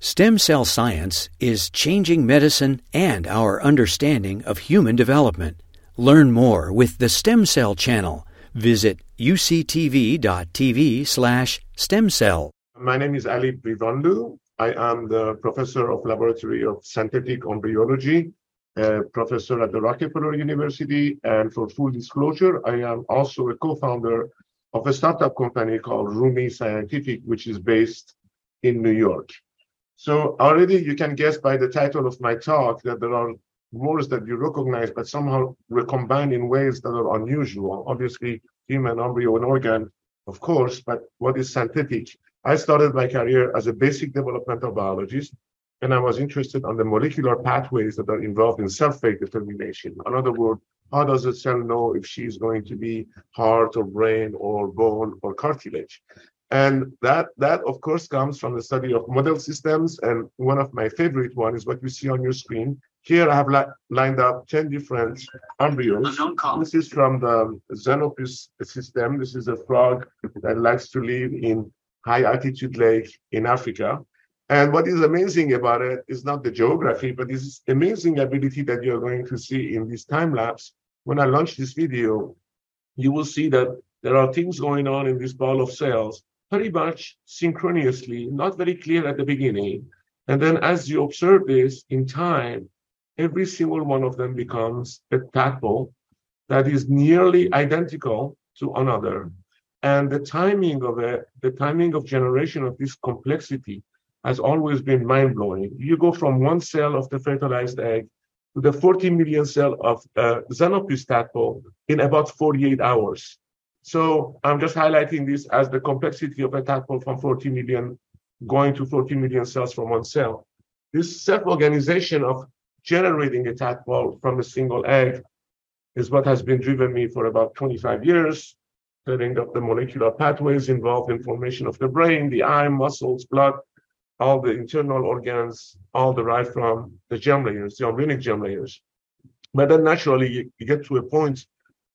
Stem cell science is changing medicine and our understanding of human development. Learn more with the Stem Cell Channel. Visit uctv.tv slash stem cell. My name is Ali Brivanlou. I am the professor of Laboratory of Synthetic Embryology, a professor at the Rockefeller University. And for full disclosure, I am also a co-founder of a startup company called Rumi Scientific, which is based in New York. So already you can guess by the title of my talk that there are words that you recognize, but somehow recombined in ways that are unusual. Obviously, human embryo and organ, of course, but what is synthetic? I started my career as a basic developmental biologist, and I was interested on the molecular pathways that are involved in cell fate determination. In other words, how does a cell know if she's going to be heart or brain or bone or cartilage? And that, that of course comes from the study of model systems. And one of my favorite one is what you see on your screen. Here I have li- lined up 10 different embryos. This is from the Xenopus system. This is a frog that likes to live in high altitude lake in Africa. And what is amazing about it is not the geography, but this amazing ability that you're going to see in this time lapse. When I launch this video, you will see that there are things going on in this ball of cells pretty much synchronously, not very clear at the beginning. And then as you observe this in time, every single one of them becomes a tadpole that is nearly identical to another. And the timing of it, the timing of generation of this complexity has always been mind blowing. You go from one cell of the fertilized egg to the 40 million cell of uh, Xenopus tadpole in about 48 hours. So I'm just highlighting this as the complexity of a tadpole from 40 million going to 40 million cells from one cell. This self-organization of generating a tadpole from a single egg is what has been driven me for about 25 years, studying of the molecular pathways involved in formation of the brain, the eye, muscles, blood, all the internal organs, all derived from the germ layers, the embryonic germ layers. But then naturally you get to a point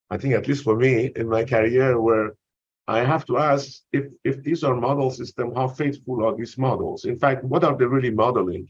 I think at least for me in my career, where I have to ask if, if these are model systems, how faithful are these models? In fact, what are they really modeling?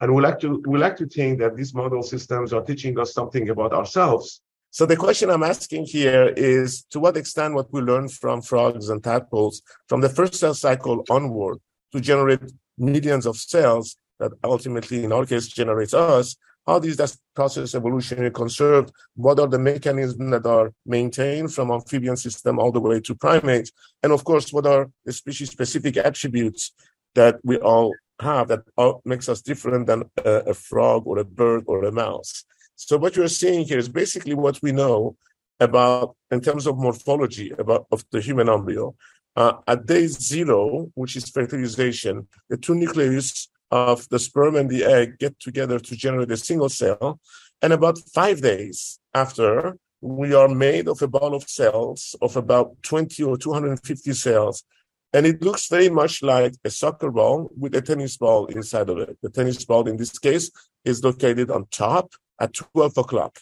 And we like to we like to think that these model systems are teaching us something about ourselves. So the question I'm asking here is to what extent what we learn from frogs and tadpoles from the first cell cycle onward to generate millions of cells that ultimately in our case generates us how is that process evolutionary conserved? What are the mechanisms that are maintained from amphibian system all the way to primates? And of course, what are the species specific attributes that we all have that makes us different than a, a frog or a bird or a mouse? So what you're seeing here is basically what we know about in terms of morphology about of the human embryo. Uh, at day zero, which is fertilization, the two nucleus of the sperm and the egg get together to generate a single cell. And about five days after, we are made of a ball of cells of about 20 or 250 cells. And it looks very much like a soccer ball with a tennis ball inside of it. The tennis ball in this case is located on top at 12 o'clock.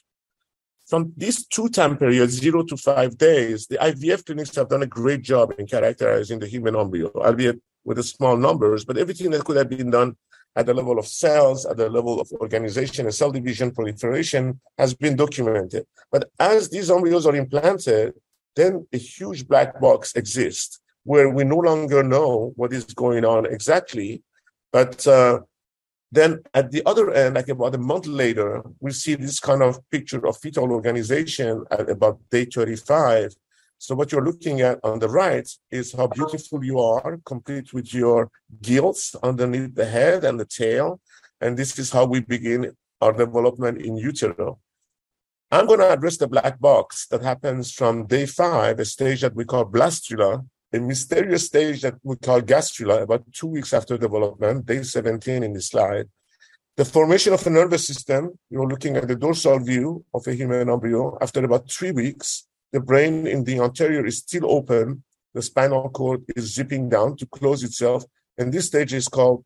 From these two time periods, zero to five days, the IVF clinics have done a great job in characterizing the human embryo, albeit with the small numbers, but everything that could have been done at the level of cells, at the level of organization and cell division proliferation has been documented. But as these embryos are implanted, then a huge black box exists where we no longer know what is going on exactly. But uh, then at the other end, like about a month later, we see this kind of picture of fetal organization at about day 35 so what you're looking at on the right is how beautiful you are, complete with your gills underneath the head and the tail. And this is how we begin our development in utero. I'm going to address the black box that happens from day five, a stage that we call blastula, a mysterious stage that we call gastrula, about two weeks after development, day 17 in the slide. The formation of a nervous system, you're looking at the dorsal view of a human embryo after about three weeks the brain in the anterior is still open. The spinal cord is zipping down to close itself. And this stage is called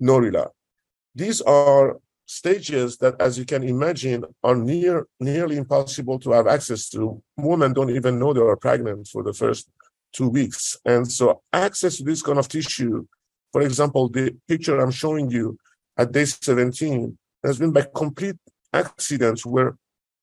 neurula. These are stages that, as you can imagine, are near nearly impossible to have access to. Women don't even know they are pregnant for the first two weeks. And so access to this kind of tissue For example, the picture I'm showing you at day 17 has been by complete accident where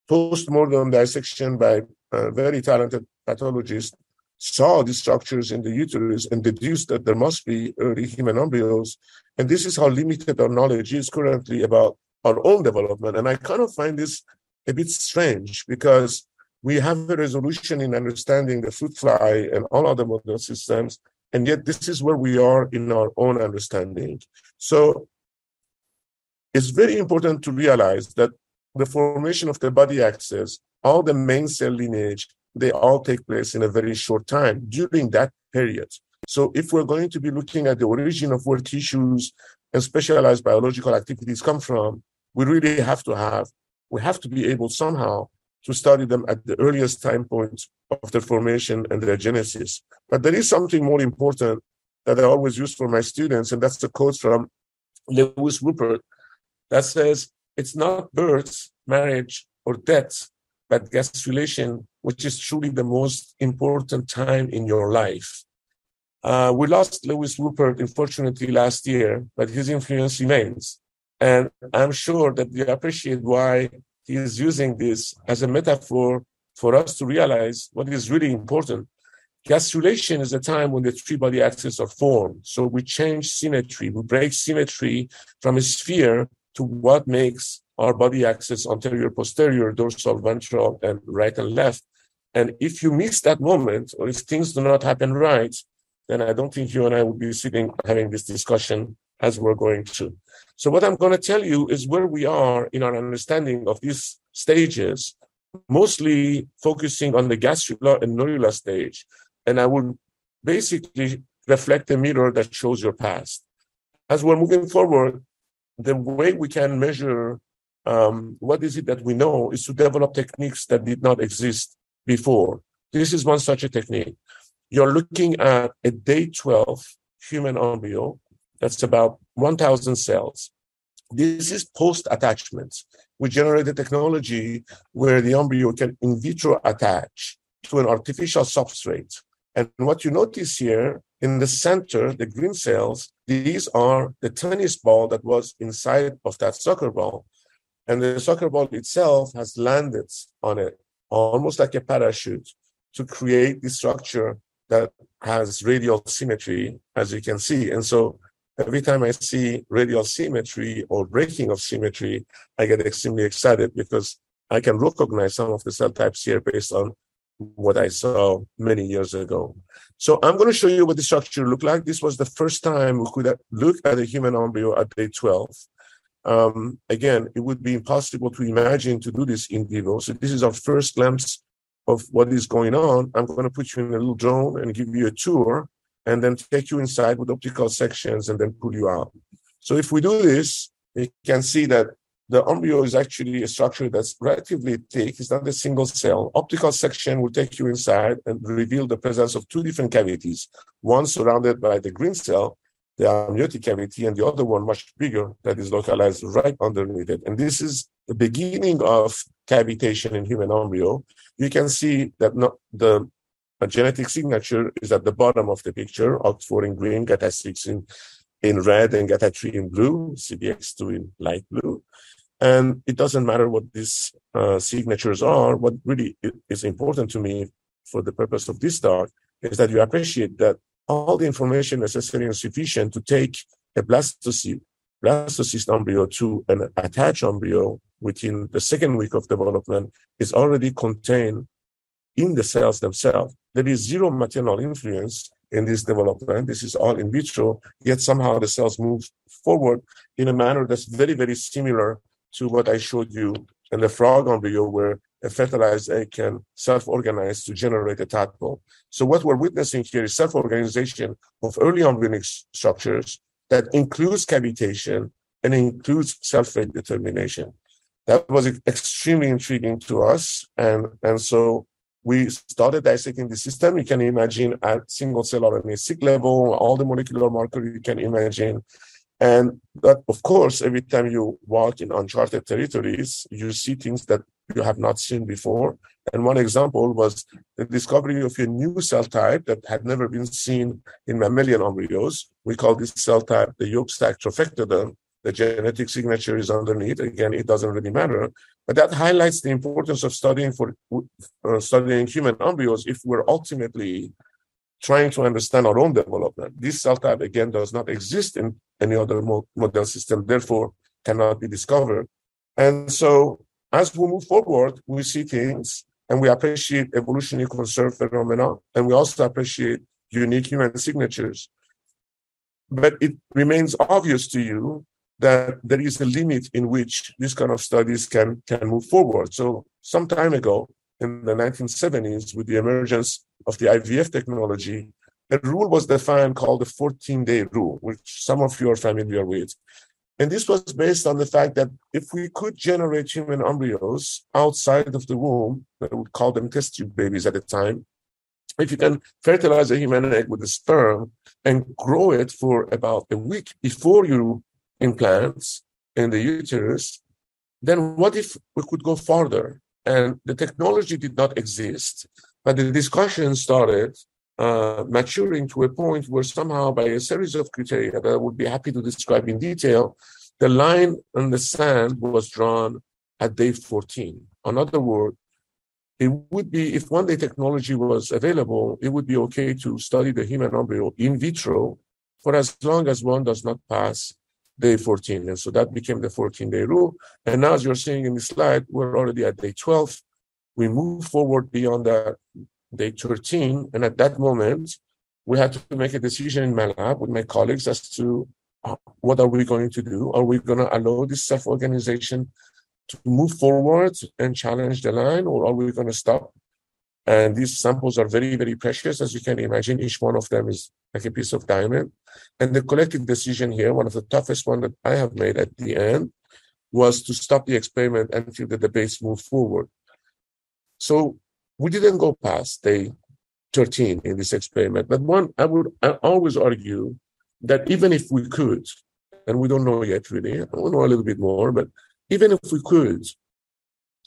post-mortem dissection by a very talented pathologist saw these structures in the uterus and deduced that there must be early human embryos. And this is how limited our knowledge is currently about our own development. And I kind of find this a bit strange because we have a resolution in understanding the fruit fly and all other model systems, and yet this is where we are in our own understanding. So it's very important to realize that the formation of the body axis, all the main cell lineage, they all take place in a very short time during that period. So if we're going to be looking at the origin of where tissues and specialized biological activities come from, we really have to have, we have to be able somehow to study them at the earliest time points of their formation and their genesis. But there is something more important that I always use for my students, and that's the quote from Lewis Wolpert that says, It's not birth, marriage, or death, but gastrulation, which is truly the most important time in your life. Uh, we lost Lewis Wolpert, unfortunately, last year, but his influence remains. And I'm sure that we appreciate why he is using this as a metaphor for us to realize what is really important. Gastrulation is a time when the three body axes are formed. So we change symmetry, we break symmetry from a sphere to what makes our body axis anterior, posterior, dorsal, ventral, and right and left. And if you miss that moment, or if things do not happen right, then I don't think you and I would be sitting having this discussion as we're going to. So what I'm going to tell you is where we are in our understanding of these stages, mostly focusing on the gastrula and neurula stage. And I will basically reflect a mirror that shows your past. As we're moving forward, the way we can measure um, what is it that we know is to develop techniques that did not exist before. This is one such a technique. You're looking at a day 12 human embryo that's about 1,000 cells. This is post attachment. We generate a technology where the embryo can in vitro attach to an artificial substrate. And what you notice here in the center, the green cells, these are the tennis ball that was inside of that soccer ball. And the soccer ball itself has landed on it, almost like a parachute, to create the structure that has radial symmetry, as you can see. And so every time I see radial symmetry or breaking of symmetry, I get extremely excited because I can recognize some of the cell types here based on what I saw many years ago. So I'm going to show you what the structure looked like. This was the first time we could look at a human embryo at day 12. Um, again, it would be impossible to imagine to do this in vivo. So this is our first glimpse of what is going on. I'm going to put you in a little drone and give you a tour and then take you inside with optical sections and then pull you out. So if we do this, you can see that the embryo is actually a structure that's relatively thick. It's not a single cell. Optical section will take you inside and reveal the presence of two different cavities. One surrounded by the green cell, the amniotic cavity, and the other one much bigger that is localized right underneath it. And this is the beginning of cavitation in human embryo. You can see that the a genetic signature is at the bottom of the picture, OCT4 in green, GATA6 in, in red, and GATA3 in blue, CDX2 in light blue. And it doesn't matter what these uh, signatures are. What really is important to me for the purpose of this talk is that you appreciate that all the information necessary and sufficient to take a blastocyst, blastocyst embryo to an attached embryo within the second week of development is already contained in the cells themselves. There is zero maternal influence in this development. This is all in vitro, yet somehow the cells move forward in a manner that's very, very similar to what I showed you in the frog embryo, where a fertilized egg can self-organize to generate a tadpole. So what we're witnessing here is self-organization of early embryonic structures that includes cavitation and includes cell fate determination. That was extremely intriguing to us. And, and so we started dissecting the system. You can imagine at single cell RNA-seq level, all the molecular markers you can imagine. And that, of course, every time you walk in uncharted territories, you see things that you have not seen before. And one example was the discovery of a new cell type that had never been seen in mammalian embryos. We call this cell type the yolk sac trophectoderm. The genetic signature is underneath. Again, it doesn't really matter, but that highlights the importance of studying for uh, studying human embryos if we're ultimately trying to understand our own development. This cell type again does not exist in any other model system, therefore cannot be discovered. And so as we move forward, we see things and we appreciate evolutionary conserved phenomena, and we also appreciate unique human signatures. But it remains obvious to you that there is a limit in which this kind of studies can, can move forward. So some time ago, in the 1970s, with the emergence of the IVF technology, a rule was defined called the 14 day rule, which some of you are familiar with. And this was based on the fact that if we could generate human embryos outside of the womb, we would call them test tube babies at the time, if you can fertilize a human egg with a sperm and grow it for about a week before you implant in the uterus, then what if we could go farther? And the technology did not exist, but the discussion started uh, maturing to a point where somehow by a series of criteria that I would be happy to describe in detail, the line in the sand was drawn at day 14. In other words, it would be, if one day technology was available, it would be okay to study the human embryo in vitro for as long as one does not pass day 14. And so that became the 14 day rule. And now, as you're seeing in the slide, we're already at day 12. We move forward beyond that day 13. And at that moment, we had to make a decision in my lab with my colleagues as to uh, what are we going to do? Are we going to allow this self organization to move forward and challenge the line, or are we going to stop? And these samples are very, very precious, as you can imagine. Each one of them is like a piece of diamond. And the collective decision here, one of the toughest one that I have made at the end, was to stop the experiment until the debates move forward. So we didn't go past day 13 in this experiment. But one, I would I always argue that even if we could, and we don't know yet really, we know a little bit more, but even if we could,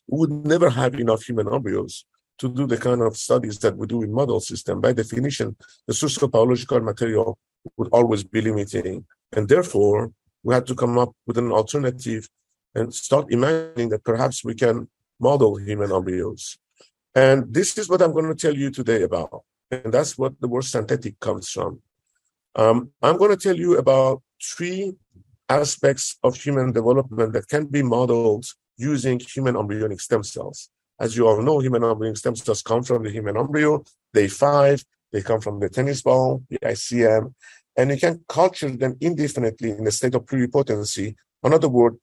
we would never have enough human embryos to do the kind of studies that we do in model system. By definition, the sociobiological material would always be limiting. And therefore, we had to come up with an alternative and start imagining that perhaps we can model human embryos. And this is what I'm going to tell you today about. And that's what the word synthetic comes from. Um, I'm going to tell you about three aspects of human development that can be modeled using human embryonic stem cells. As you all know, human embryonic stem cells come from the human embryo, day five, they come from the tennis ball, the ICM, and you can culture them indefinitely in a state of pluripotency. In other words,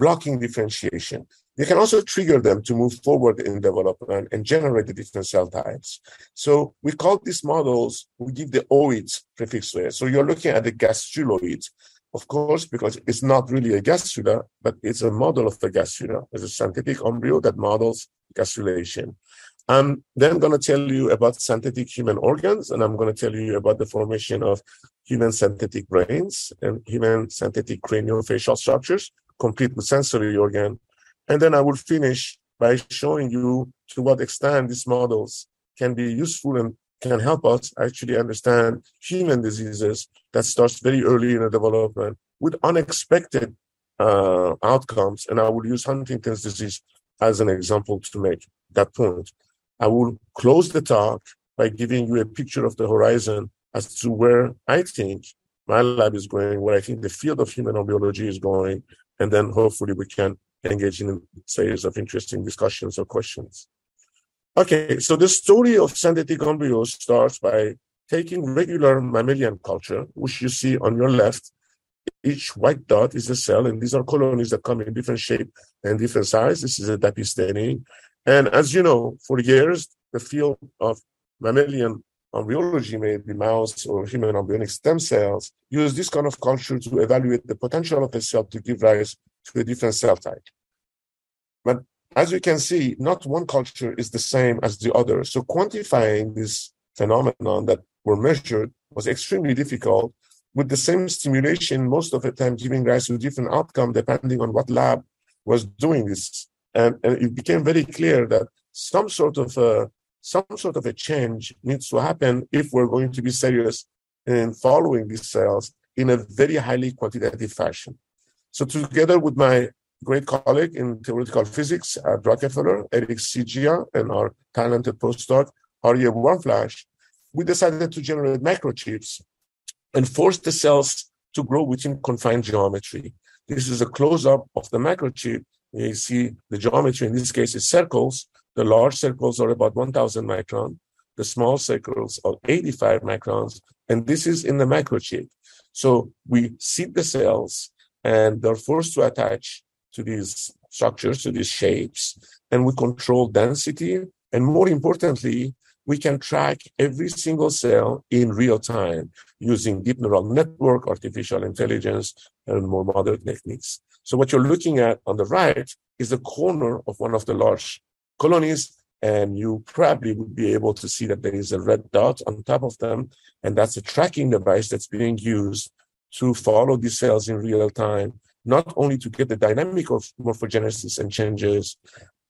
blocking differentiation. You can also trigger them to move forward in development and generate the different cell types. So we call these models, we give the oids prefix to it. So you're looking at the gastruloid, of course, because it's not really a gastrula, but it's a model of the gastrula. It's a synthetic embryo that models gastrulation. Then I'm then going to tell you about synthetic human organs, and I'm going to tell you about the formation of human synthetic brains and human synthetic craniofacial structures, complete with sensory organ and then I will finish by showing you to what extent these models can be useful and can help us actually understand human diseases that starts very early in the development with unexpected uh, outcomes. And I will use Huntington's disease as an example to make that point. I will close the talk by giving you a picture of the horizon as to where I think my lab is going, where I think the field of human biology is going, and then hopefully we can engage in series of interesting discussions or questions. Okay, so the story of synthetic embryos starts by taking regular mammalian culture, which you see on your left. Each white dot is a cell, and these are colonies that come in different shape and different size. This is a DAPI staining. And as you know, for years, the field of mammalian embryology, maybe mouse or human embryonic stem cells, use this kind of culture to evaluate the potential of a cell to give rise to a different cell type. But as you can see, not one culture is the same as the other. So quantifying this phenomenon that were measured was extremely difficult with the same stimulation most of the time giving rise to different outcome depending on what lab was doing this And, and it became very clear that some sort of a, some sort of a change needs to happen if we're going to be serious in following these cells in a very highly quantitative fashion. So together with my great colleague in theoretical physics uh, at Rockefeller, Eric Siggia, and our talented postdoc, Aryeh Warmflash, we decided to generate microchips and force the cells to grow within confined geometry. This is a close-up of the microchip. You see the geometry in this case is circles. The large circles are about 1,000 micron. The small circles are 85 microns. And this is in the microchip. So we seed the cells and they're forced to attach to these structures, to these shapes, and we control density. And more importantly, we can track every single cell in real time using deep neural network, artificial intelligence, and more modern techniques. So what you're looking at on the right is the corner of one of the large colonies, and you probably would be able to see that there is a red dot on top of them, and that's a tracking device that's being used to follow these cells in real time, not only to get the dynamic of morphogenesis and changes,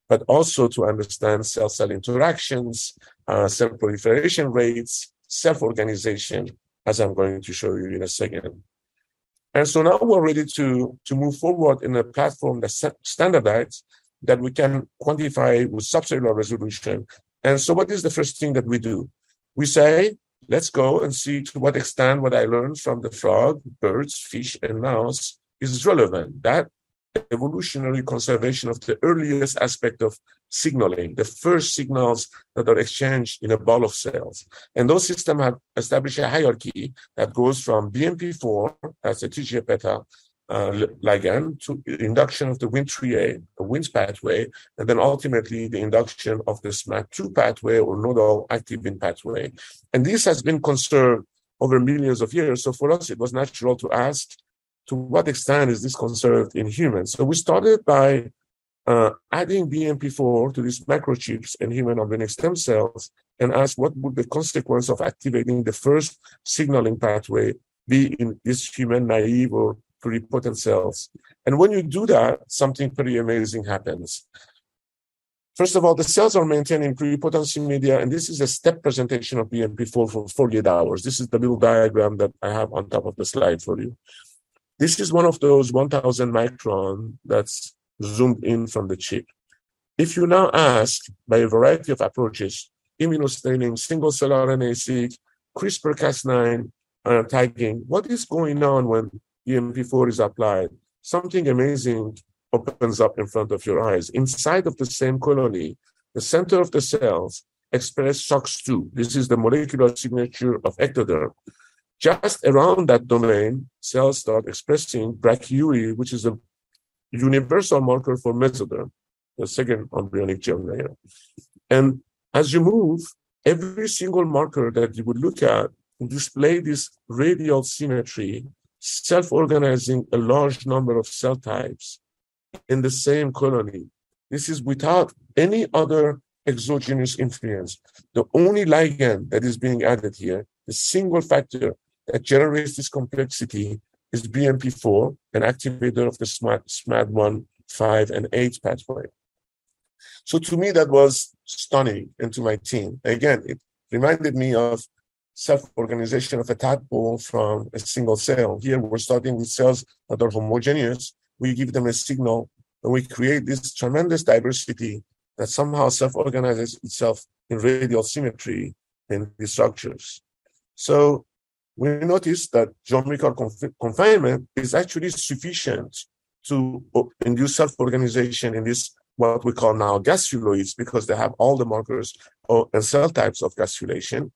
but also to understand cell-cell interactions, uh, cell proliferation rates, self-organization, as I'm going to show you in a second. And so now we're ready to, to move forward in a platform that standardized that we can quantify with subcellular resolution. And so what is the first thing that we do? We say, let's go and see to what extent what I learned from the frog, birds, fish, and mouse is relevant. That evolutionary conservation of the earliest aspect of signaling, the first signals that are exchanged in a ball of cells. And those systems have established a hierarchy that goes from BMP4, that's a TGF-beta uh, ligand, to induction of the Wnt3a, the Wnt pathway, and then ultimately the induction of the SMAD2 pathway or nodal active activin pathway. And this has been conserved over millions of years. So for us, it was natural to ask to what extent is this conserved in humans? So we started by uh, adding BMP4 to these microchips in human embryonic stem cells and asked what would the consequence of activating the first signaling pathway be in these human naive or pluripotent cells. And when you do that, something pretty amazing happens. First of all, the cells are maintained in pluripotency media, and this is a step presentation of BMP4 for 48 hours. This is the little diagram that I have on top of the slide for you. This is one of those 1000 micron that's zoomed in from the chip. If you now ask by a variety of approaches, immunostaining, single cell RNA-seq, CRISPR-Cas9 uh, tagging, what is going on when BMP4 is applied? Something amazing opens up in front of your eyes. Inside of the same colony, the center of the cells express SOX2. This is the molecular signature of ectoderm. Just around that domain, cells start expressing brachyury, which is a universal marker for mesoderm, the second embryonic gel layer. And as you move, every single marker that you would look at display this radial symmetry, self-organizing a large number of cell types in the same colony. This is without any other exogenous influence. The only ligand that is being added here, the single factor that generates this complexity is BMP4, an activator of the SMAD1, 5, and 8 pathway. So to me, that was stunning, and to my team. Again, it reminded me of self-organization of a tadpole from a single cell. Here, we're starting with cells that are homogeneous. We give them a signal, and we create this tremendous diversity that somehow self-organizes itself in radial symmetry in these structures. So we noticed that geometrical conf- confinement is actually sufficient to induce self-organization in this what we call now gastruloids because they have all the markers oh, and cell types of gastrulation.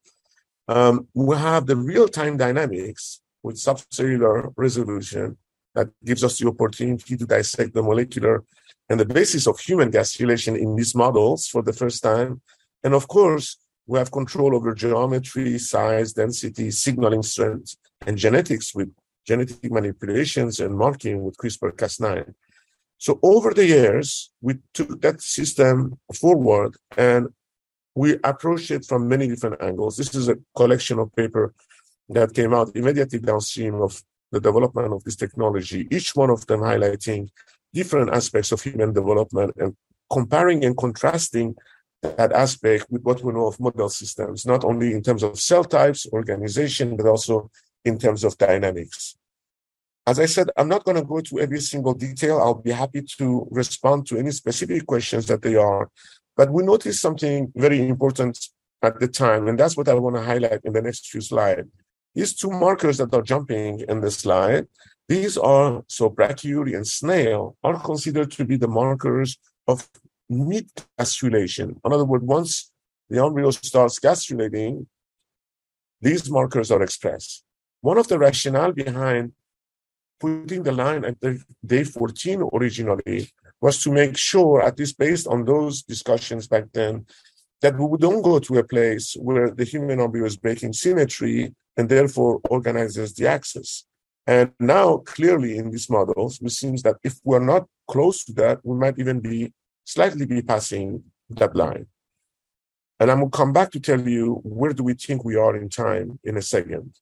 Um, we have the real-time dynamics with subcellular resolution that gives us the opportunity to dissect the molecular and the basis of human gastrulation in these models for the first time. And of course, we have control over geometry, size, density, signaling strength, and genetics with genetic manipulations and marking with CRISPR-Cas9. So over the years, we took that system forward and we approached it from many different angles. This is a collection of paper that came out immediately downstream of the development of this technology, each one of them highlighting different aspects of human development and comparing and contrasting that aspect with what we know of model systems, not only in terms of cell types, organization, but also in terms of dynamics. As I said, I'm not going to go to every single detail. I'll be happy to respond to any specific questions that they are. But we noticed something very important at the time, and that's what I want to highlight in the next few slides. These two markers that are jumping in the slide, these are, so brachyury and snail are considered to be the markers of mid gastrulation. In other words, once the embryo starts gastrulating, these markers are expressed. One of the rationale behind putting the line at the day 14 originally was to make sure, at least based on those discussions back then, that we don't go to a place where the human embryo is breaking symmetry and therefore organizes the axis. And now, clearly in these models, it seems that if we're not close to that, we might even be slightly be passing that line. And I'm going to come back to tell you where do we think we are in time in a second.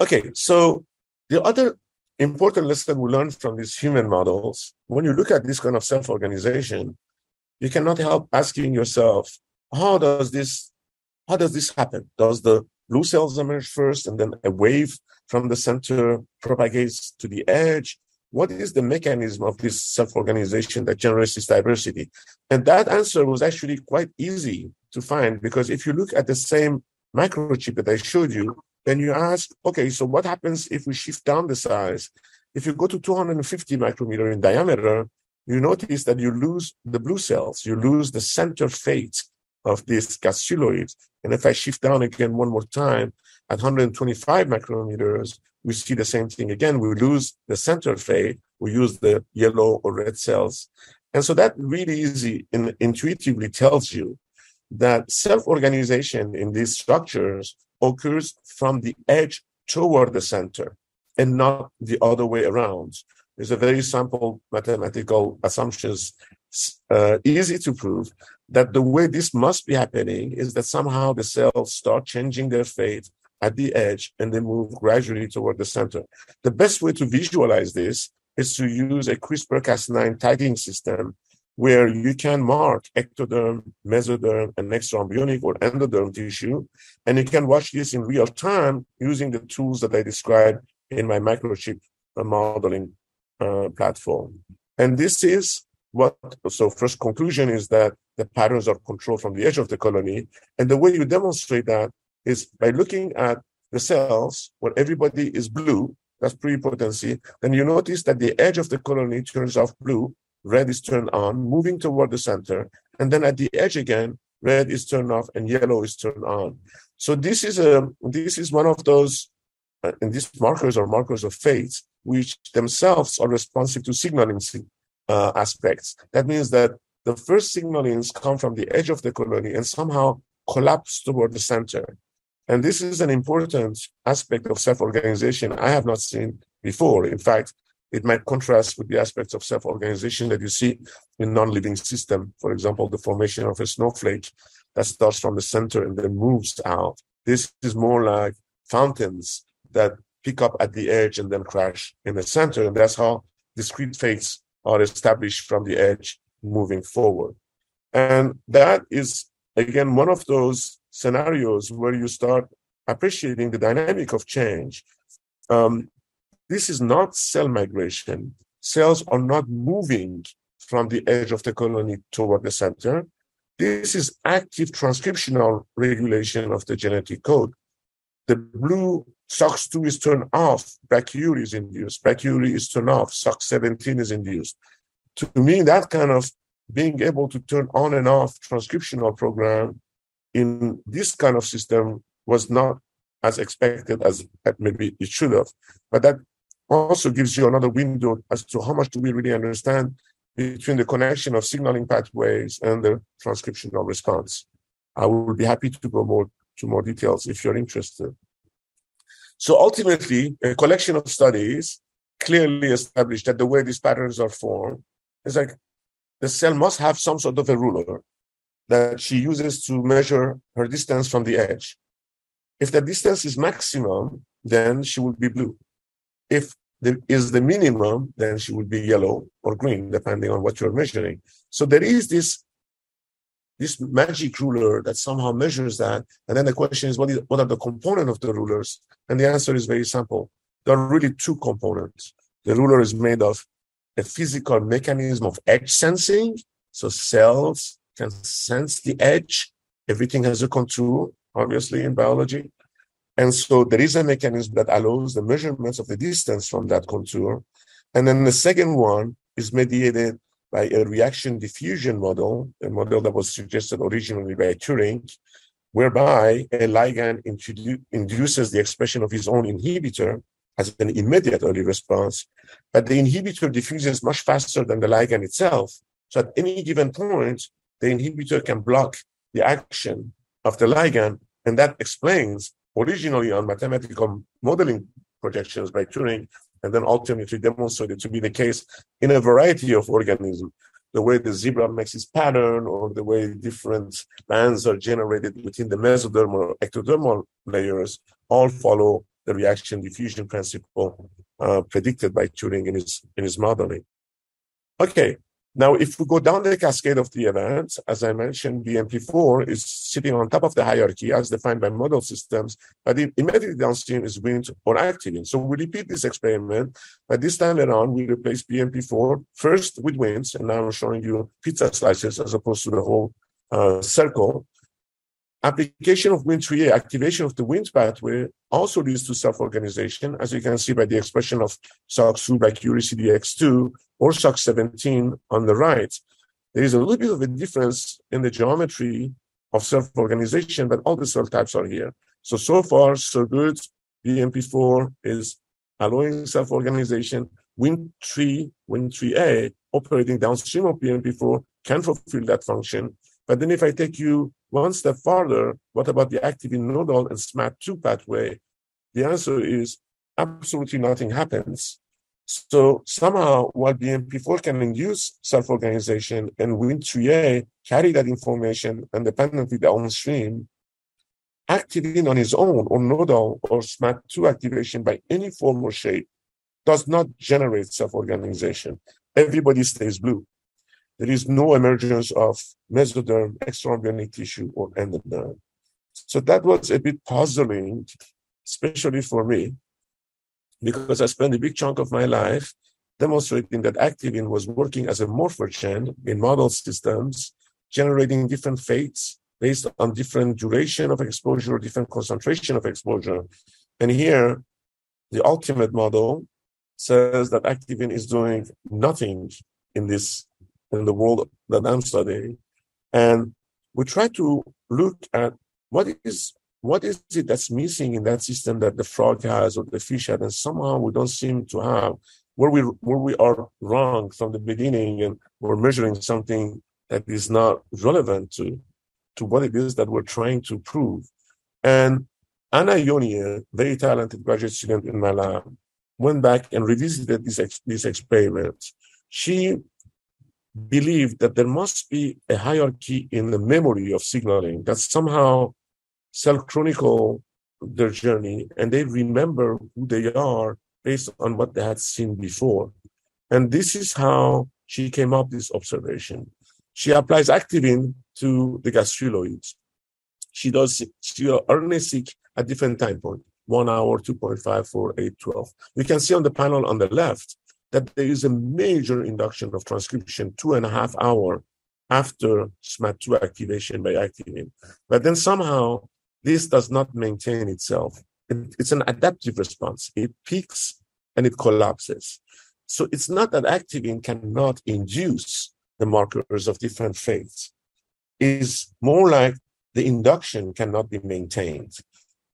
Okay, so the other important lesson we learned from these human models, when you look at this kind of self-organization, you cannot help asking yourself, how does this how does this happen? Does the blue cells emerge first and then a wave from the center propagates to the edge? what is the mechanism of this self-organization that generates this diversity? And that answer was actually quite easy to find because if you look at the same microchip that I showed you, then you ask, okay, so what happens if we shift down the size? If you go to 250 micrometer in diameter, you notice that you lose the blue cells, you lose the center fate of these gastruloid. And if I shift down again one more time at 125 micrometers, we see the same thing again. We lose the center fate. We use the yellow or red cells. And so that really easy in, intuitively tells you that self-organization in these structures occurs from the edge toward the center and not the other way around. There's a very simple mathematical assumptions, uh, easy to prove that the way this must be happening is that somehow the cells start changing their fate at the edge and then move gradually toward the center. The best way to visualize this is to use a CRISPR-Cas9 tagging system where you can mark ectoderm, mesoderm, and extraembryonic or endoderm tissue. And you can watch this in real time using the tools that I described in my microchip modeling uh, platform. And this is what, so first conclusion is that the patterns are controlled from the edge of the colony. And the way you demonstrate that is by looking at the cells where everybody is blue, that's pluripotency, then you notice that the edge of the colony turns off blue, red is turned on, moving toward the center, and then at the edge again, red is turned off and yellow is turned on. So this is a this is one of those, uh, and these markers are markers of fate, which themselves are responsive to signaling uh, aspects. That means that the first signalings come from the edge of the colony and somehow collapse toward the center. And this is an important aspect of self-organization I have not seen before. In fact, it might contrast with the aspects of self-organization that you see in non-living system. For example, the formation of a snowflake that starts from the center and then moves out. This is more like fountains that pick up at the edge and then crash in the center. And that's how discrete fates are established from the edge moving forward. And that is, again, one of those scenarios where you start appreciating the dynamic of change. Um, this is not cell migration. Cells are not moving from the edge of the colony toward the center. This is active transcriptional regulation of the genetic code. The blue SOX2 is turned off, brachyury is induced, brachyury is turned off, SOX17 is induced. To me, that kind of being able to turn on and off transcriptional program in this kind of system was not as expected as maybe it should have. But that also gives you another window as to how much do we really understand between the connection of signaling pathways and the transcriptional response. I will be happy to go more to more details if you're interested. So ultimately, a collection of studies clearly established that the way these patterns are formed is like the cell must have some sort of a ruler that she uses to measure her distance from the edge. If the distance is maximum, then she will be blue. If there is the minimum, then she would be yellow or green, depending on what you're measuring. So there is this this magic ruler that somehow measures that. And then the question is, what, is, what are the components of the rulers? And the answer is very simple. There are really two components. The ruler is made of a physical mechanism of edge sensing. So cells can sense the edge. Everything has a contour, obviously, in biology. And so there is a mechanism that allows the measurements of the distance from that contour. And then the second one is mediated by a reaction diffusion model, a model that was suggested originally by Turing, whereby a ligand introdu- induces the expression of his own inhibitor as an immediate early response, but the inhibitor diffuses much faster than the ligand itself. So at any given point, the inhibitor can block the action of the ligand, and that explains originally on mathematical modeling projections by Turing and then ultimately demonstrated to be the case in a variety of organisms. The way the zebra makes its pattern, or the way different bands are generated within the mesodermal or ectodermal layers, all follow the reaction diffusion principle uh, predicted by Turing in his in his modeling. Okay, now, if we go down the cascade of the events, as I mentioned, BMP4 is sitting on top of the hierarchy as defined by model systems, but immediately downstream is Wnt or activin. So we repeat this experiment, but this time around we replace BMP4 first with Wnt, and now I'm showing you pizza slices as opposed to the whole uh, circle. Application of Wnt3a, activation of the Wnt pathway, also leads to self-organization, as you can see by the expression of SOX2 by CDX2 or SOX17 on the right. There is a little bit of a difference in the geometry of self-organization, but all the cell types are here. So, so far, so good. BMP4 is allowing self-organization. Wnt3, Wnt3a, operating downstream of BMP4, can fulfill that function. But then if I take you one step further, what about the activin nodal and SMAD2 pathway? The answer is absolutely nothing happens. So somehow, while BMP4 can induce self-organization and Wnt3a carry that information independently downstream, activin on his own or nodal or SMAD2 activation by any form or shape does not generate self-organization. Everybody stays blue there is no emergence of mesoderm, extraorganic tissue, or endoderm. So that was a bit puzzling, especially for me, because I spent a big chunk of my life demonstrating that activin was working as a morphogen in model systems, generating different fates based on different duration of exposure, different concentration of exposure. And here, the ultimate model says that activin is doing nothing in this in the world that I'm studying. And we try to look at what is what is it that's missing in that system that the frog has or the fish has, and somehow we don't seem to have where we where we are wrong from the beginning, and we're measuring something that is not relevant to to what it is that we're trying to prove. And Anna Yoney, very talented graduate student in my lab, went back and revisited this ex- this experiment. She believe that there must be a hierarchy in the memory of signaling that somehow self chronicle their journey and they remember who they are based on what they had seen before. And this is how she came up with this observation. She applies activin to the gastruloids. She does RNA-seq at different time points, one hour, 2.5, 4, 8, 12. You can see on the panel on the left that there is a major induction of transcription two and a half hour after SMAD2 activation by activin. But then somehow this does not maintain itself. It, it's an adaptive response. It peaks and it collapses. So it's not that activin cannot induce the markers of different faiths. It's more like the induction cannot be maintained.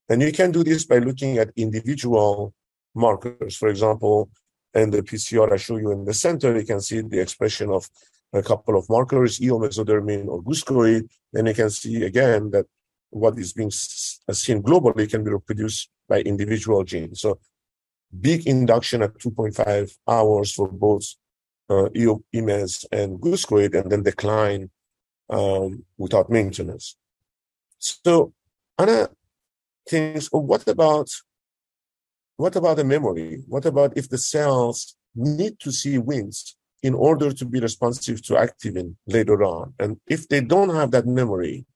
And you can do this by looking at individual markers. For example, and the PCR I show you in the center, you can see the expression of a couple of markers, eomesodermin or goosecoid. and you can see again that what is being seen globally can be reproduced by individual genes. So big induction at 2.5 hours for both uh, EOMES and goosecoid, and then decline um, without maintenance. So Anna thinks, oh, what about what about the memory? What about if the cells need to see Wnt in order to be responsive to activin later on? And if they don't have that memory,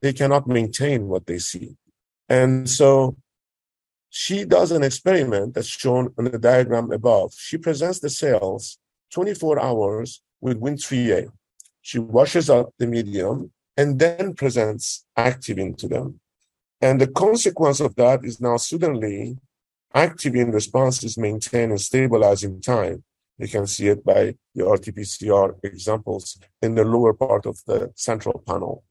they cannot maintain what they see. And so she does an experiment that's shown on the diagram above. She presents the cells 24 hours with Wnt3a. She washes out the medium and then presents activin to them. And the consequence of that is now suddenly activin response is maintained and stabilized in time. You can see it by the RT-PCR examples in the lower part of the central panel.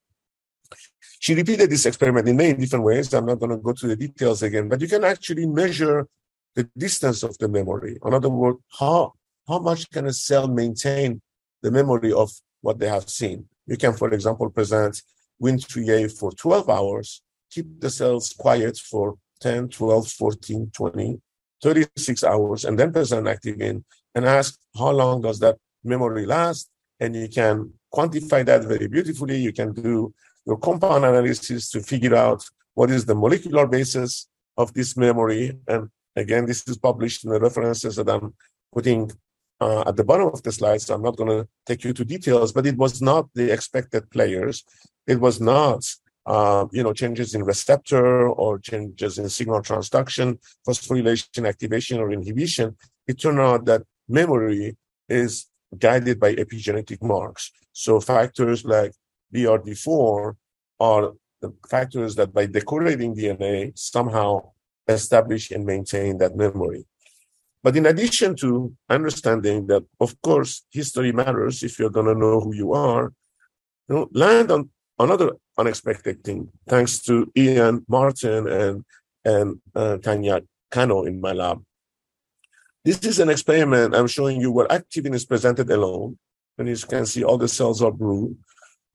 She repeated this experiment in many different ways. I'm not going to go to the details again, but you can actually measure the distance of the memory. In other words, how, how much can a cell maintain the memory of what they have seen? You can, for example, present Wnt3a for 12 hours, keep the cells quiet for 10, 12, 14, 20, 36 hours, and then present active in and ask how long does that memory last? And you can quantify that very beautifully. You can do your compound analysis to figure out what is the molecular basis of this memory. And again, this is published in the references that I'm putting uh, at the bottom of the slide. So I'm not going to take you to details, but it was not the expected players. It was not, uh, you know, changes in receptor or changes in signal transduction, phosphorylation, activation, or inhibition. It turned out that memory is guided by epigenetic marks. So factors like BRD4 are the factors that by decorating DNA somehow establish and maintain that memory. But in addition to understanding that, of course, history matters if you're going to know who you are, you know, land on another unexpected thing, thanks to Ian Martin and, and uh, Tanya Cano in my lab. This is an experiment I'm showing you where activin is presented alone. And you can see all the cells are blue.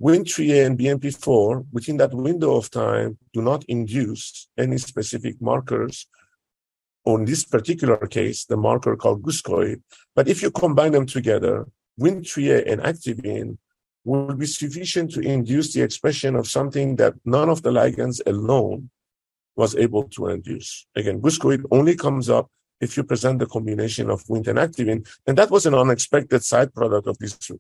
Wnt3a and BMP4 within that window of time do not induce any specific markers. On this particular case, the marker called guscoid. But if you combine them together, Wnt3a and activin will be sufficient to induce the expression of something that none of the ligands alone was able to induce. Again, guscoid only comes up if you present the combination of Wnt and activin, and that was an unexpected side product of this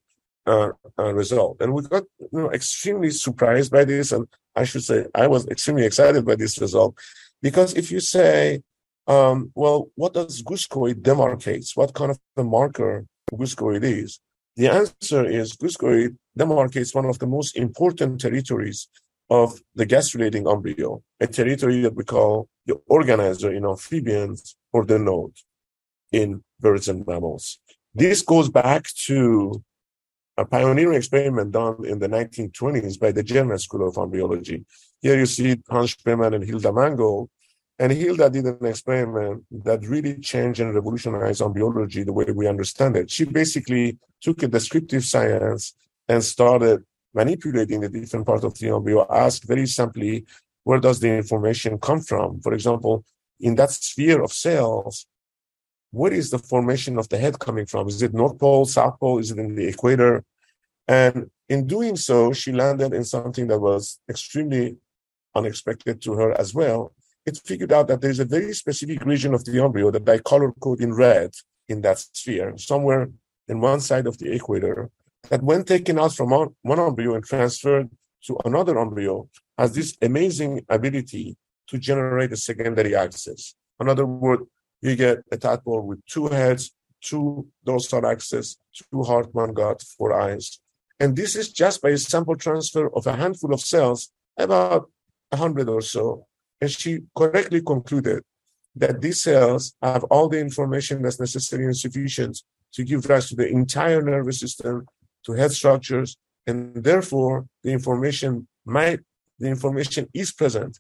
uh, uh, result. And we got you know, extremely surprised by this. And I should say, I was extremely excited by this result because if you say, um, well, what does guscoid demarcates? What kind of a marker guscoid is? The answer is guscoid is one of the most important territories of the gastrulating embryo, a territory that we call the organizer in amphibians or the node in birds and mammals. This goes back to a pioneering experiment done in the 1920s by the German School of Embryology. Here you see Hans Spemann and Hilda Mangold. And Hilda did an experiment that really changed and revolutionized embryology the way we understand it. She basically took a descriptive science and started manipulating the different parts of the embryo, asked very simply, where does the information come from? For example, in that sphere of cells, where is the formation of the head coming from? Is it North Pole, South Pole? Is it in the equator? And in doing so, she landed in something that was extremely unexpected to her as well. It figured out that there's a very specific region of the embryo that I color code in red in that sphere, somewhere in one side of the equator, that when taken out from one embryo and transferred to another embryo, has this amazing ability to generate a secondary axis. In other words, you get a tadpole with two heads, two dorsal axes, two heart, one gut, four eyes. And this is just by a sample transfer of a handful of cells, about 100 or so. And she correctly concluded that these cells have all the information that's necessary and sufficient to give rise to the entire nervous system, to head structures, and therefore the information might, the information is present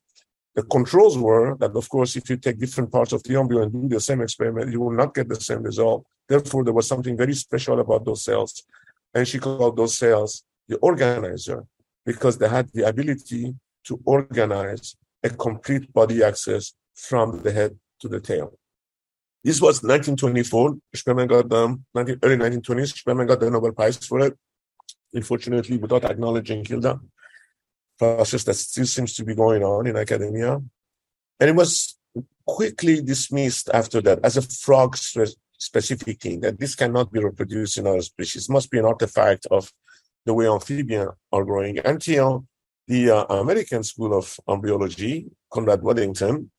the controls were that, of course, if you take different parts of the embryo and do the same experiment, you will not get the same result. Therefore, there was something very special about those cells. And she called those cells the organizer because they had the ability to organize a complete body axis from the head to the tail. This was 1924. Sperman got the 19, early 1920s. Sperman got the Nobel Prize for it. Unfortunately, without acknowledging Hilda process that still seems to be going on in academia. And it was quickly dismissed after that as a frog specific thing, that this cannot be reproduced in other species, it must be an artifact of the way amphibians are growing until the uh, American School of Embryology, Conrad Waddington,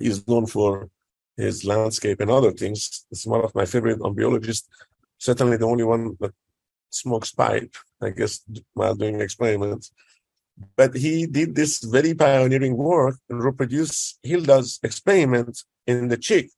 is known for his landscape and other things. It's one of my favorite embryologists, certainly the only one that smokes pipe, I guess, while doing experiments. But he did this very pioneering work and reproduced Hilda's experiment in the chick.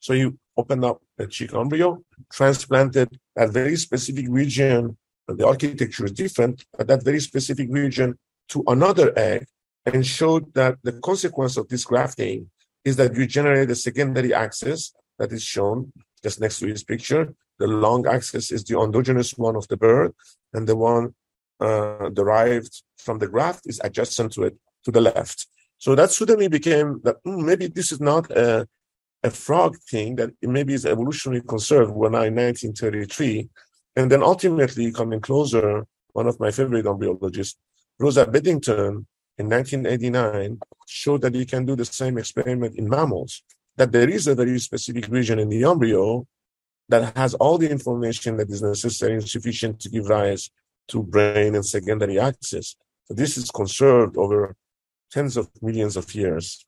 So he opened up a chick embryo, transplanted a very specific region. The architecture is different, but that very specific region to another egg and showed that the consequence of this grafting is that you generate a secondary axis that is shown just next to this picture. The long axis is the endogenous one of the bird, and the one uh, derived from the graft is adjacent to it to the left. So that suddenly became that mm, maybe this is not a, a frog thing, that maybe is evolutionarily conserved. We're now in 1933. And then ultimately coming closer, one of my favorite embryologists, Rosa Bedington, in 1989, showed that you can do the same experiment in mammals, that there is a very specific region in the embryo that has all the information that is necessary and sufficient to give rise to brain and secondary axis. So this is conserved over tens of millions of years.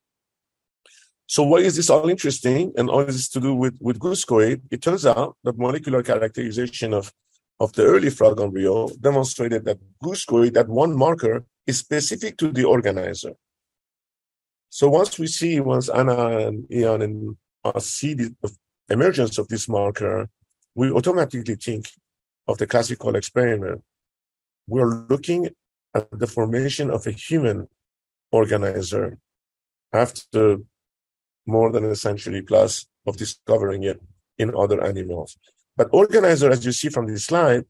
So why is this all interesting and all this to do with, with goosecoid? It turns out that molecular characterization of, of the early frog embryo demonstrated that goosecoid, that one marker, is specific to the organizer. So once we see, once Anna and Ian and us see the emergence of this marker, we automatically think of the classical experiment we're looking at the formation of a human organizer after more than a century plus of discovering it in other animals. But organizer, as you see from this slide,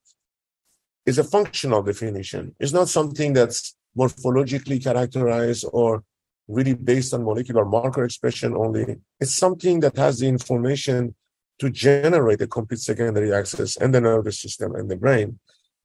is a functional definition. It's not something that's morphologically characterized or really based on molecular marker expression only. It's something that has the information to generate a complete secondary axis and the nervous system and the brain.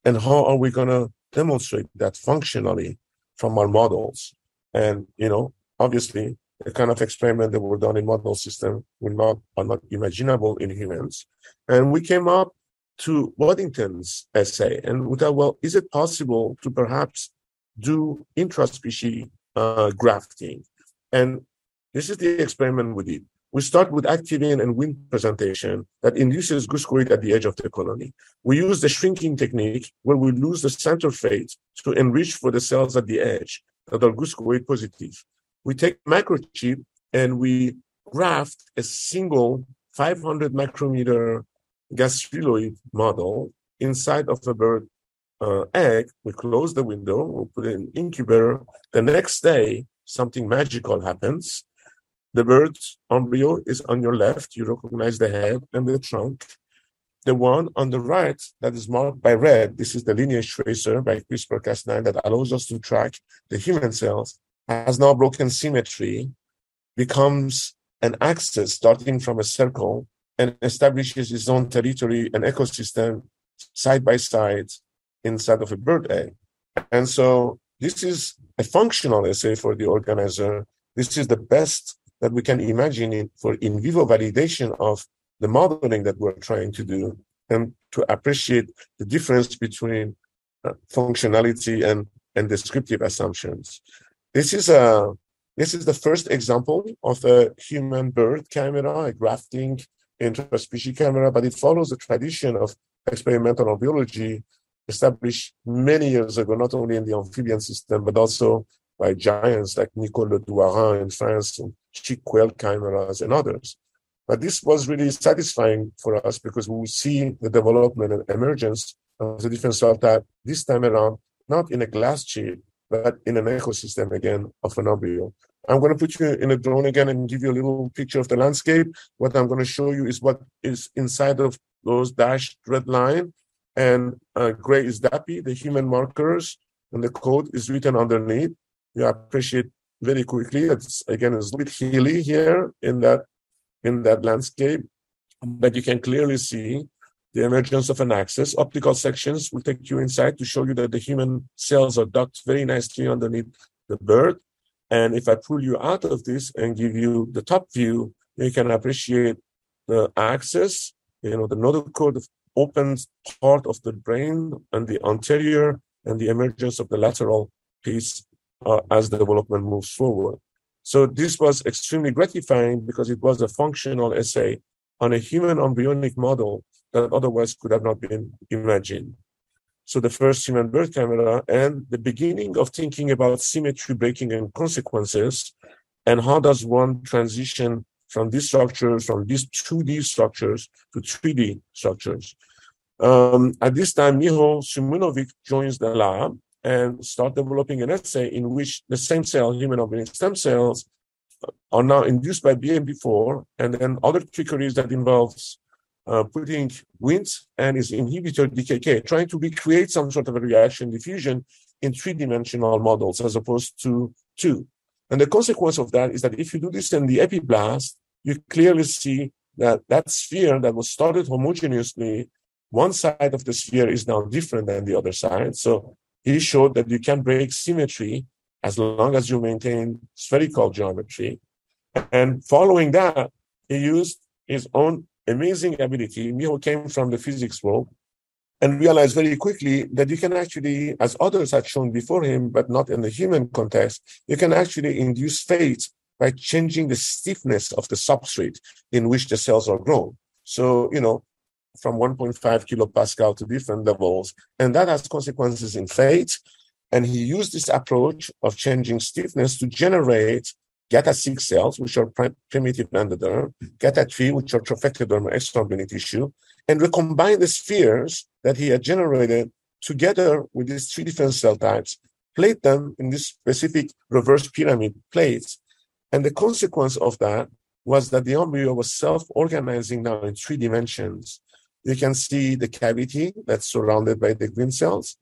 And how are we going to demonstrate that functionally from our models? And, you know, obviously, the kind of experiment that were done in model system were not, are not imaginable in humans. And we came up to Waddington's essay and we thought, well, is it possible to perhaps do intraspecies uh, grafting? And this is the experiment we did. We start with activin and Wnt presentation that induces goosecoid at the edge of the colony. We use the shrinking technique where we lose the center fate to enrich for the cells at the edge that are goosecoid positive. We take microchip and we graft a single 500 micrometer gastrulloid model inside of a bird uh, egg. We close the window, we put it in incubator. The next day, something magical happens the bird's embryo is on your left. You recognize the head and the trunk. The one on the right that is marked by red, this is the lineage tracer by CRISPR-Cas9 that allows us to track the human cells, has now broken symmetry, becomes an axis starting from a circle and establishes its own territory and ecosystem side by side inside of a bird egg. And so this is a functional assay for the organizer. This is the best that we can imagine in, for in vivo validation of the modeling that we're trying to do and to appreciate the difference between uh, functionality and, and descriptive assumptions. This is a this is the first example of a human bird camera, a grafting interspecies camera, but it follows the tradition of experimental biology established many years ago, not only in the amphibian system, but also by giants like Nicole Le Douarin in France and Chick Quail chimeras and others. But this was really satisfying for us because we see the development and emergence of the different cell type this time around, not in a glass chip, but in an ecosystem again of an embryo. I'm going to put you in a drone again and give you a little picture of the landscape. What I'm going to show you is what is inside of those dashed red line. And uh, gray is DAPI, the human markers, and the code is written underneath. You appreciate very quickly. It's again it's a bit hilly here in that in that landscape, but you can clearly see the emergence of an axis. Optical sections will take you inside to show you that the human cells are docked very nicely underneath the bird. And if I pull you out of this and give you the top view, you can appreciate the axis, you know, the nodal code opens part of the brain and the anterior and the emergence of the lateral piece uh, as the development moves forward. So this was extremely gratifying because it was a functional essay on a human embryonic model that otherwise could have not been imagined. So the first human birth camera and the beginning of thinking about symmetry breaking and consequences and how does one transition from these structures, from these 2D structures to 3D structures. Um, at this time, Miho Simunovic joins the lab and start developing an assay in which the same cell, human embryonic stem cells, are now induced by BMP4, and then other trickeries that involves uh, putting Wnt and its inhibitor DKK, trying to recreate some sort of a reaction diffusion in three-dimensional models as opposed to two. And the consequence of that is that if you do this in the epiblast, you clearly see that that sphere that was started homogeneously, one side of the sphere is now different than the other side. So he showed that you can break symmetry as long as you maintain spherical geometry. And following that, he used his own amazing ability. Miho came from the physics world and realized very quickly that you can actually, as others had shown before him, but not in the human context, you can actually induce fate by changing the stiffness of the substrate in which the cells are grown. So, you know, from 1.5 kilopascal to different levels, and that has consequences in fate. And he used this approach of changing stiffness to generate GATA6 cells, which are primitive endoderm, GATA3, which are trophectodermal extraembryonic tissue, and recombine the spheres that he had generated together with these three different cell types, plate them in this specific reverse pyramid plates. And the consequence of that was that the embryo was self-organizing now in three dimensions. You can see the cavity that's surrounded by the green cells.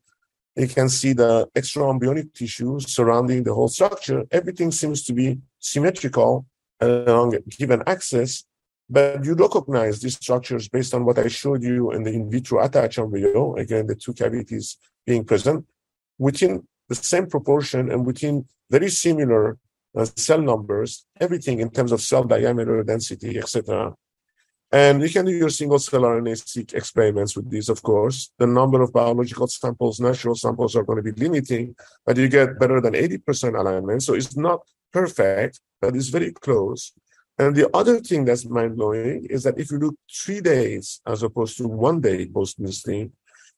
You can see the extraembryonic tissue surrounding the whole structure. Everything seems to be symmetrical along a given axis, but you recognize these structures based on what I showed you in the in vitro attached embryo, again, the two cavities being present, within the same proportion and within very similar uh, cell numbers, everything in terms of cell diameter, density, etc. And you can do your single cell RNA-seq experiments with these, of course. The number of biological samples, natural samples are going to be limiting, but you get better than 80% alignment. So it's not perfect, but it's very close. And the other thing that's mind blowing is that if you look three days as opposed to one day post misting,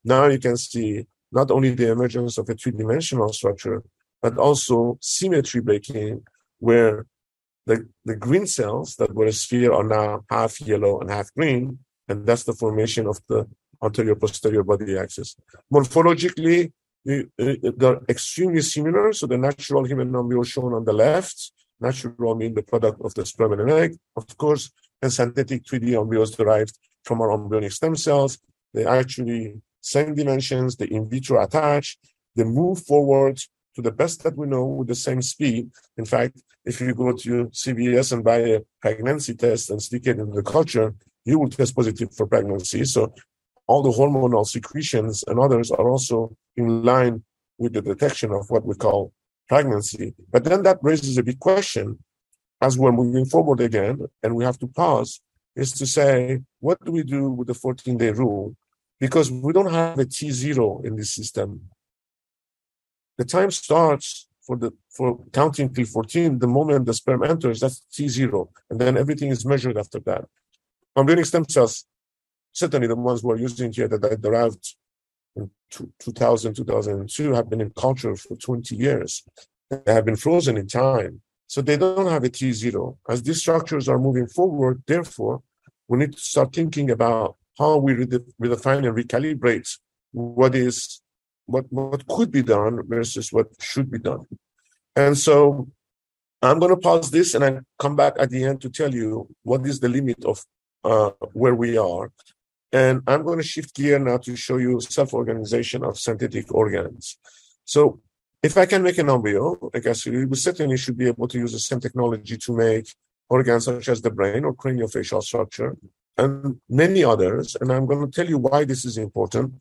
now you can see not only the emergence of a three dimensional structure, but also symmetry breaking, where the, the green cells that were a sphere are now half yellow and half green, and that's the formation of the anterior posterior body axis. Morphologically, they're extremely similar. So the natural human embryo shown on the left, natural mean the product of the sperm and an egg, of course, and synthetic 3D embryos derived from our embryonic stem cells. They actually same dimensions, they in vitro attach, they move forward to the best that we know with the same speed. In fact, if you go to CVS and buy a pregnancy test and stick it in the culture, you will test positive for pregnancy. So all the hormonal secretions and others are also in line with the detection of what we call pregnancy. But then that raises a big question as we're moving forward again, and we have to pause, is to say, what do we do with the 14 day rule? Because we don't have a T0 in this system the time starts for the for counting till 14 the moment the sperm enters that's t0 and then everything is measured after that. Embryonic stem cells certainly the ones we're using here that I derived in 2000 2002 have been in culture for 20 years. They have been frozen in time so they don't have a t0 as these structures are moving forward therefore we need to start thinking about how we redefine and recalibrate what is what what could be done versus what should be done. And so I'm going to pause this and I come back at the end to tell you what is the limit of uh, where we are. And I'm going to shift gear now to show you self-organization of synthetic organs. So if I can make an embryo, I guess we certainly should be able to use the same technology to make organs such as the brain or craniofacial structure and many others. And I'm going to tell you why this is important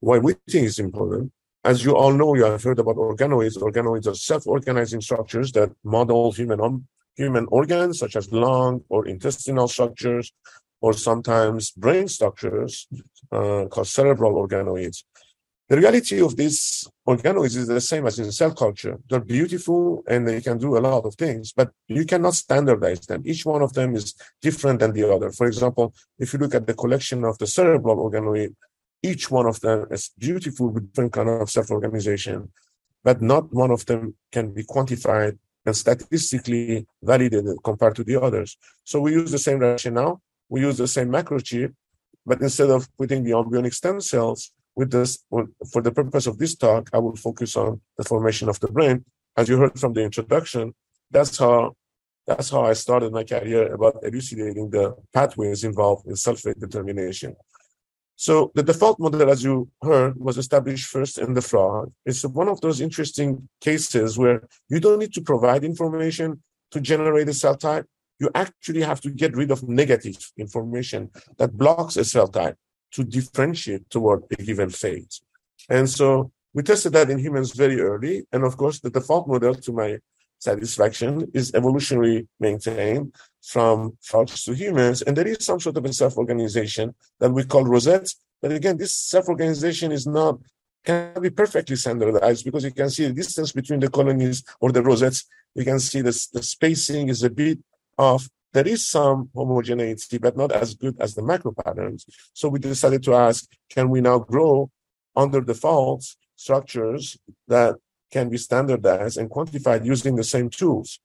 why we think it's important. as you all know, you have heard about organoids. Organoids are self-organizing structures that model human, um, human organs, such as lung or intestinal structures, or sometimes brain structures uh, called cerebral organoids. The reality of these organoids is the same as in cell culture. They're beautiful and they can do a lot of things, but you cannot standardize them. Each one of them is different than the other. For example, if you look at the collection of the cerebral organoid, each one of them is beautiful with different kind of self-organization, but not one of them can be quantified and statistically validated compared to the others. So we use the same rationale, we use the same microchip, but instead of putting the embryonic stem cells, with this, for the purpose of this talk, I will focus on the formation of the brain. As you heard from the introduction, that's how that's how I started my career about elucidating the pathways involved in self-rate determination. So the default model, as you heard, was established first in the frog. It's one of those interesting cases where you don't need to provide information to generate a cell type. You actually have to get rid of negative information that blocks a cell type to differentiate toward a given fate. And so we tested that in humans very early. And of course, the default model to my satisfaction is evolutionary maintained from frogs to humans. And there is some sort of a self-organization that we call rosettes. But again, this self-organization is not can be perfectly standardized because you can see the distance between the colonies or the rosettes. You can see this, the spacing is a bit off. There is some homogeneity, but not as good as the macro patterns. So we decided to ask, can we now grow under default structures that can be standardized and quantified using the same tools?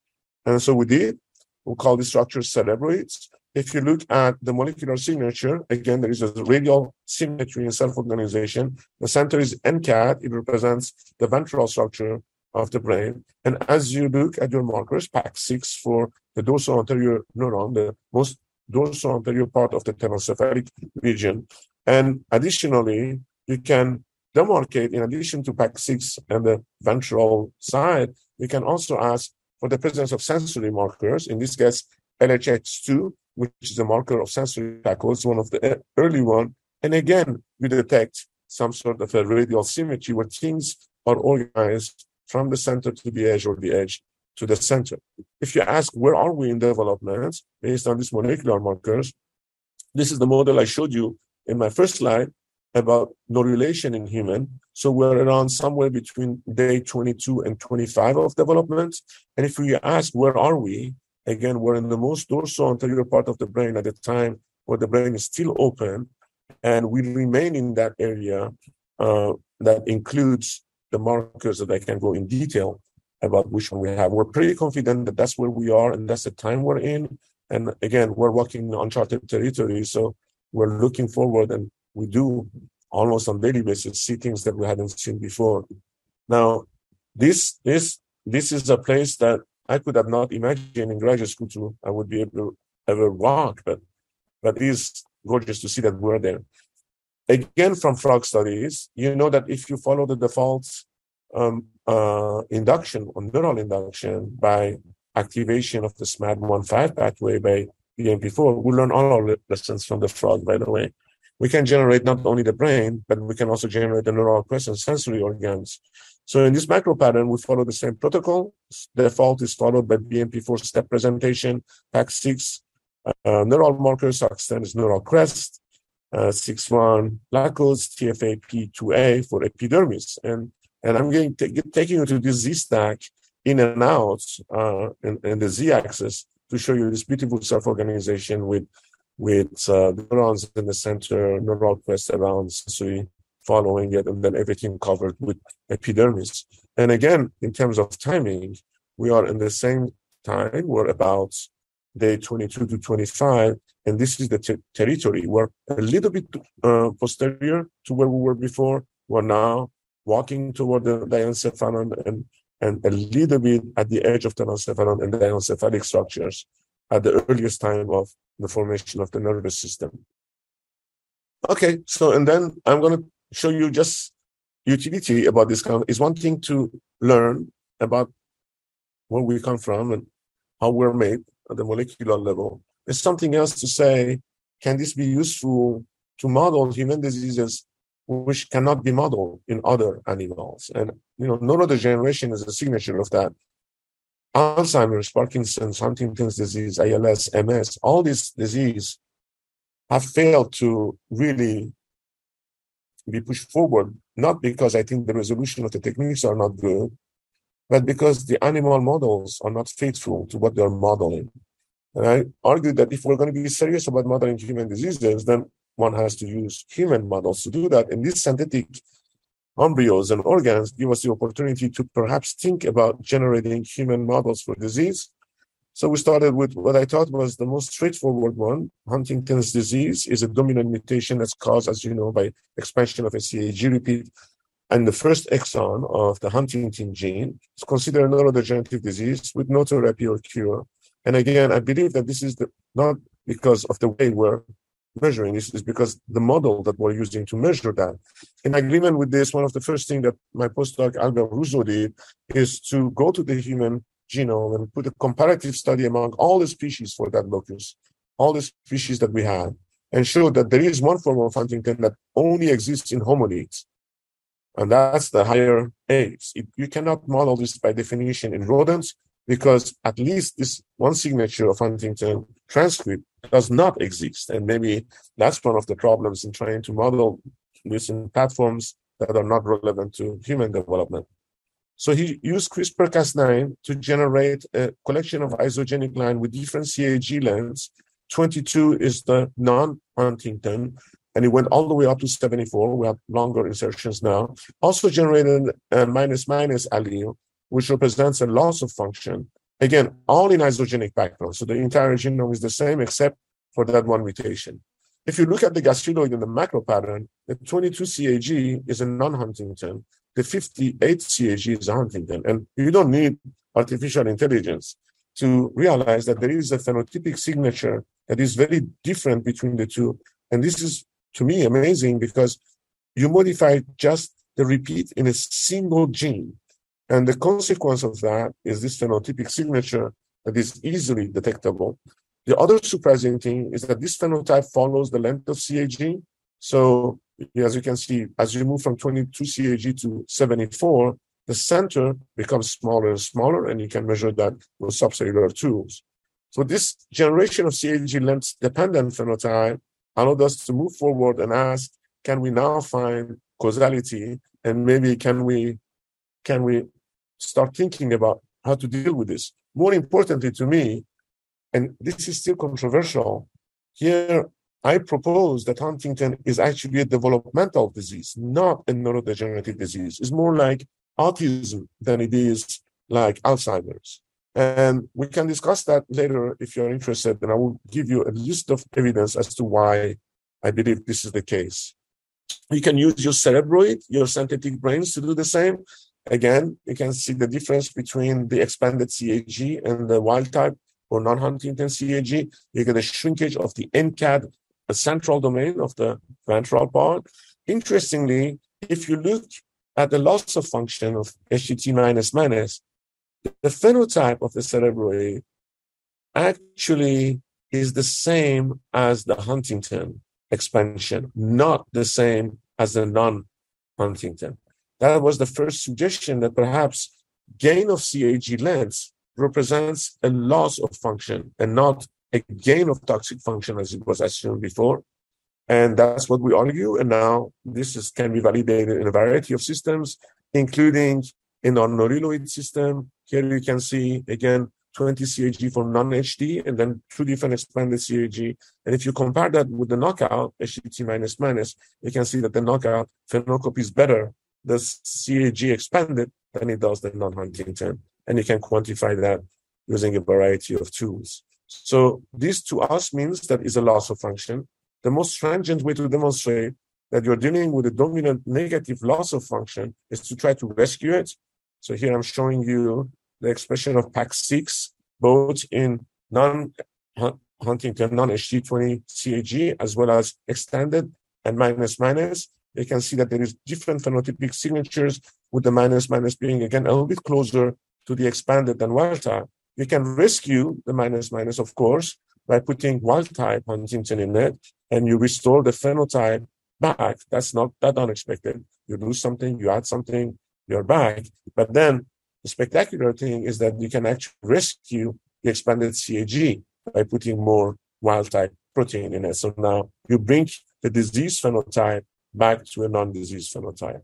And so we did. We call these structures cerebroids. If you look at the molecular signature, again, there is a radial symmetry and self-organization. The center is NCAD. It represents the ventral structure of the brain. And as you look at your markers, PAX6 for the dorsal anterior neuron, the most dorsal anterior part of the telencephalic region. And additionally, you can demarcate, in addition to PAX6 and the ventral side, we can also ask for the presence of sensory markers, in this case, LHH2, which is a marker of sensory tacos, one of the early one. And again, we detect some sort of a radial symmetry where things are organized from the center to the edge or the edge to the center. If you ask where are we in development based on these molecular markers, this is the model I showed you in my first slide about neurulation in human. So we're around somewhere between day 22 and 25 of development. And if we ask where are we, again, we're in the most dorsal anterior part of the brain at the time where the brain is still open. And we remain in that area uh, that includes the markers that I can go in detail about which one we have. We're pretty confident that that's where we are and that's the time we're in. And again, we're walking uncharted territory. So we're looking forward and we do almost on daily basis see things that we hadn't seen before. Now, this, this, this is a place that I could have not imagined in graduate school to, I would be able to ever walk, but, but it is gorgeous to see that we're there. Again, from frog studies, you know that if you follow the default um, uh, induction or neural induction by activation of the SMAD1-5 pathway by BMP4, we learn all our lessons from the frog, by the way. We can generate not only the brain, but we can also generate the neural crest and sensory organs. So in this macro pattern, we follow the same protocol. Default is followed by BMP4 step presentation, PAX6, uh, neural markers, extend is neural crest, uh, 6-1 LACOs, TFAP2A for epidermis. And, and I'm going to taking you to this Z-stack in and out uh, in, in the Z-axis to show you this beautiful self-organization with with uh, neurons in the center, neural crest around sensory following it, and then everything covered with epidermis. And again, in terms of timing, we are in the same time. We're about day 22 to 25, and this is the ter- territory. We're a little bit uh, posterior to where we were before. We're now walking toward the diencephalon and, and a little bit at the edge of the diencephalon and the encephalic structures at the earliest time of the formation of the nervous system. Okay, so and then I'm going to show you just utility about this kind. Is one thing to learn about where we come from and how we're made at the molecular level. It's something else to say, can this be useful to model human diseases which cannot be modeled in other animals. And you know, neurodegeneration is a signature of that. Alzheimer's, Parkinson's, Huntington's disease, ALS, MS, all these diseases have failed to really be pushed forward, not because I think the resolution of the techniques are not good, but because the animal models are not faithful to what they're modeling. And I argue that if we're going to be serious about modeling human diseases, then one has to use human models to do that. And these synthetic embryos and organs give us the opportunity to perhaps think about generating human models for disease. So we started with what I thought was the most straightforward one. Huntington's disease is a dominant mutation that's caused, as you know, by expansion of a CAG repeat and the first exon of the Huntington gene. is considered a neurodegenerative disease with no therapy or cure. And again, I believe that this is the, not because of the way we're measuring this is because the model that we're using to measure that. In agreement with this, one of the first things that my postdoc Albert Rousseau did is to go to the human genome and put a comparative study among all the species for that locus, all the species that we have, and show that there is one form of Huntington that only exists in hominids. And that's the higher apes. you cannot model this by definition in rodents because at least this one signature of Huntington transcript does not exist. And maybe that's one of the problems in trying to model using platforms that are not relevant to human development. So he used CRISPR-Cas9 to generate a collection of isogenic line with different CAG lengths. 22 is the non-Huntington, and it went all the way up to 74. We have longer insertions now. Also generated a minus minus allele, which represents a loss of function. Again, all in isogenic background. So the entire genome is the same except for that one mutation. If you look at the gastrulloid in the macro pattern, the 22 CAG is a non-Huntington. The 58 CAG is a Huntington. And you don't need artificial intelligence to realize that there is a phenotypic signature that is very different between the two. And this is, to me, amazing because you modify just the repeat in a single gene. And the consequence of that is this phenotypic signature that is easily detectable. The other surprising thing is that this phenotype follows the length of CAG. So as you can see, as you move from 22 CAG to 74, the center becomes smaller and smaller, and you can measure that with subcellular tools. So this generation of CAG length dependent phenotype allowed us to move forward and ask, can we now find causality and maybe can we can we start thinking about how to deal with this. More importantly to me, and this is still controversial, here I propose that Huntington is actually a developmental disease, not a neurodegenerative disease. It's more like autism than it is like Alzheimer's. And we can discuss that later if you're interested, and I will give you a list of evidence as to why I believe this is the case. You can use your cerebroid, your synthetic brains to do the same. Again, you can see the difference between the expanded CAG and the wild type or non-Huntington CAG. You get a shrinkage of the NCAD, the central domain of the ventral part. Interestingly, if you look at the loss of function of HTT minus minus, the phenotype of the cerebroid actually is the same as the Huntington expansion, not the same as the non-Huntington. That was the first suggestion that perhaps gain of CAG length represents a loss of function and not a gain of toxic function as it was assumed before. And that's what we argue. And now this is, can be validated in a variety of systems, including in our noriloid system. Here you can see again 20 CAG for non-HD and then two different expanded CAG. And if you compare that with the knockout, HTT minus minus, you can see that the knockout phenocopy is better the CAG expanded than it does the non-Huntington. And you can quantify that using a variety of tools. So this to us means that is a loss of function. The most stringent way to demonstrate that you're dealing with a dominant negative loss of function is to try to rescue it. So here I'm showing you the expression of PAX6, both in non-Huntington, non-HD20 CAG, as well as extended and minus minus you can see that there is different phenotypic signatures with the minus minus being again a little bit closer to the expanded than wild type. You can rescue the minus minus, of course, by putting wild type Huntington in it, and you restore the phenotype back. That's not that unexpected. You lose something, you add something, you're back. But then the spectacular thing is that you can actually rescue the expanded CAG by putting more wild type protein in it. So now you bring the disease phenotype back to a non-disease phenotype.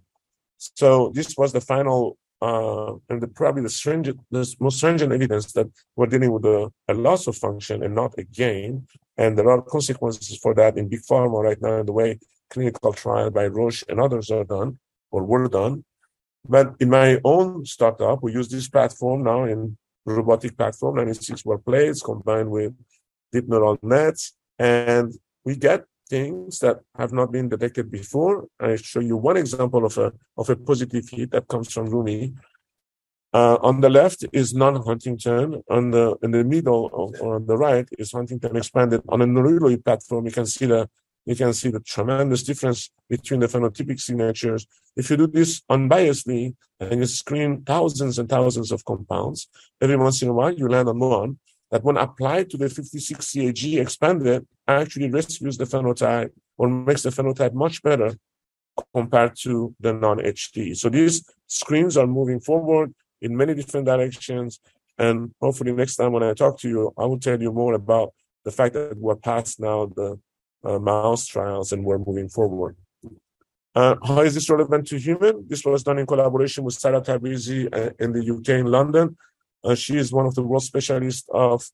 So this was the final uh, and the, probably the, stringent, the most stringent evidence that we're dealing with a, a, loss of function and not a gain. And there are consequences for that in big pharma right now in the way clinical trial by Roche and others are done or were done. But in my own startup, we use this platform now in robotic platform, 96 well plates combined with deep neural nets. And we get things that have not been detected before. I show you one example of a, of a positive hit that comes from Rumi. Uh, on the left is non-Huntington. On the in the middle or on the right is Huntington expanded. On a neuroid platform, you can see the you can see the tremendous difference between the phenotypic signatures. If you do this unbiasedly and you screen thousands and thousands of compounds, every once in a while you land on one that when applied to the 56 CAG expanded actually rescues the phenotype or makes the phenotype much better compared to the non-HT. So these screens are moving forward in many different directions. And hopefully next time when I talk to you, I will tell you more about the fact that we're past now the uh, mouse trials and we're moving forward. Uh, how is this relevant to human? This was done in collaboration with Sarah Tabrizi uh, in the UK in London. Uh, she is one of the world specialists of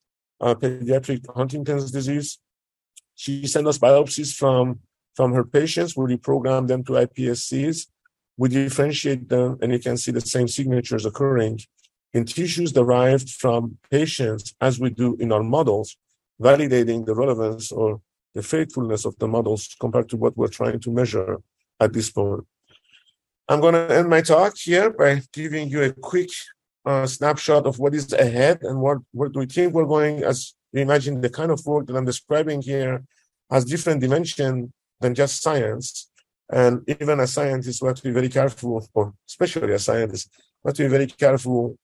uh, pediatric Huntington's disease. She sent us biopsies from, from her patients. We reprogram them to iPSCs. We differentiate them, and you can see the same signatures occurring in tissues derived from patients as we do in our models, validating the relevance or the faithfulness of the models compared to what we're trying to measure at this point. I'm going to end my talk here by giving you a quick uh, snapshot of what is ahead and what, what we think we're going as we imagine the kind of work that I'm describing here has different dimension than just science. And even as scientists, we have to be very careful, or especially as scientists, we have to be very careful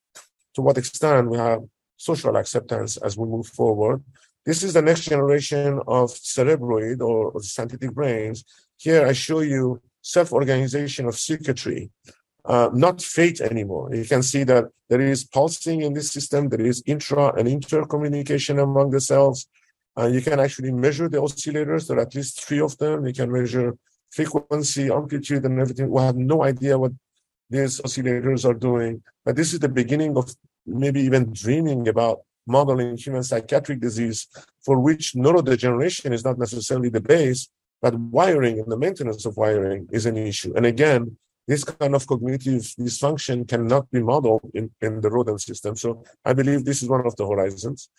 to what extent we have social acceptance as we move forward. This is the next generation of cerebroid or, synthetic brains. Here I show you self-organization of circuitry, uh, not fate anymore. You can see that there is pulsing in this system. There is intra and inter communication among the cells. Uh, you can actually measure the oscillators. There are at least three of them. You can measure frequency, amplitude, and everything. We have no idea what these oscillators are doing. But this is the beginning of maybe even dreaming about modeling human psychiatric disease for which neurodegeneration is not necessarily the base, but wiring and the maintenance of wiring is an issue. And again, this kind of cognitive dysfunction cannot be modeled in, in the rodent system. So I believe this is one of the horizons.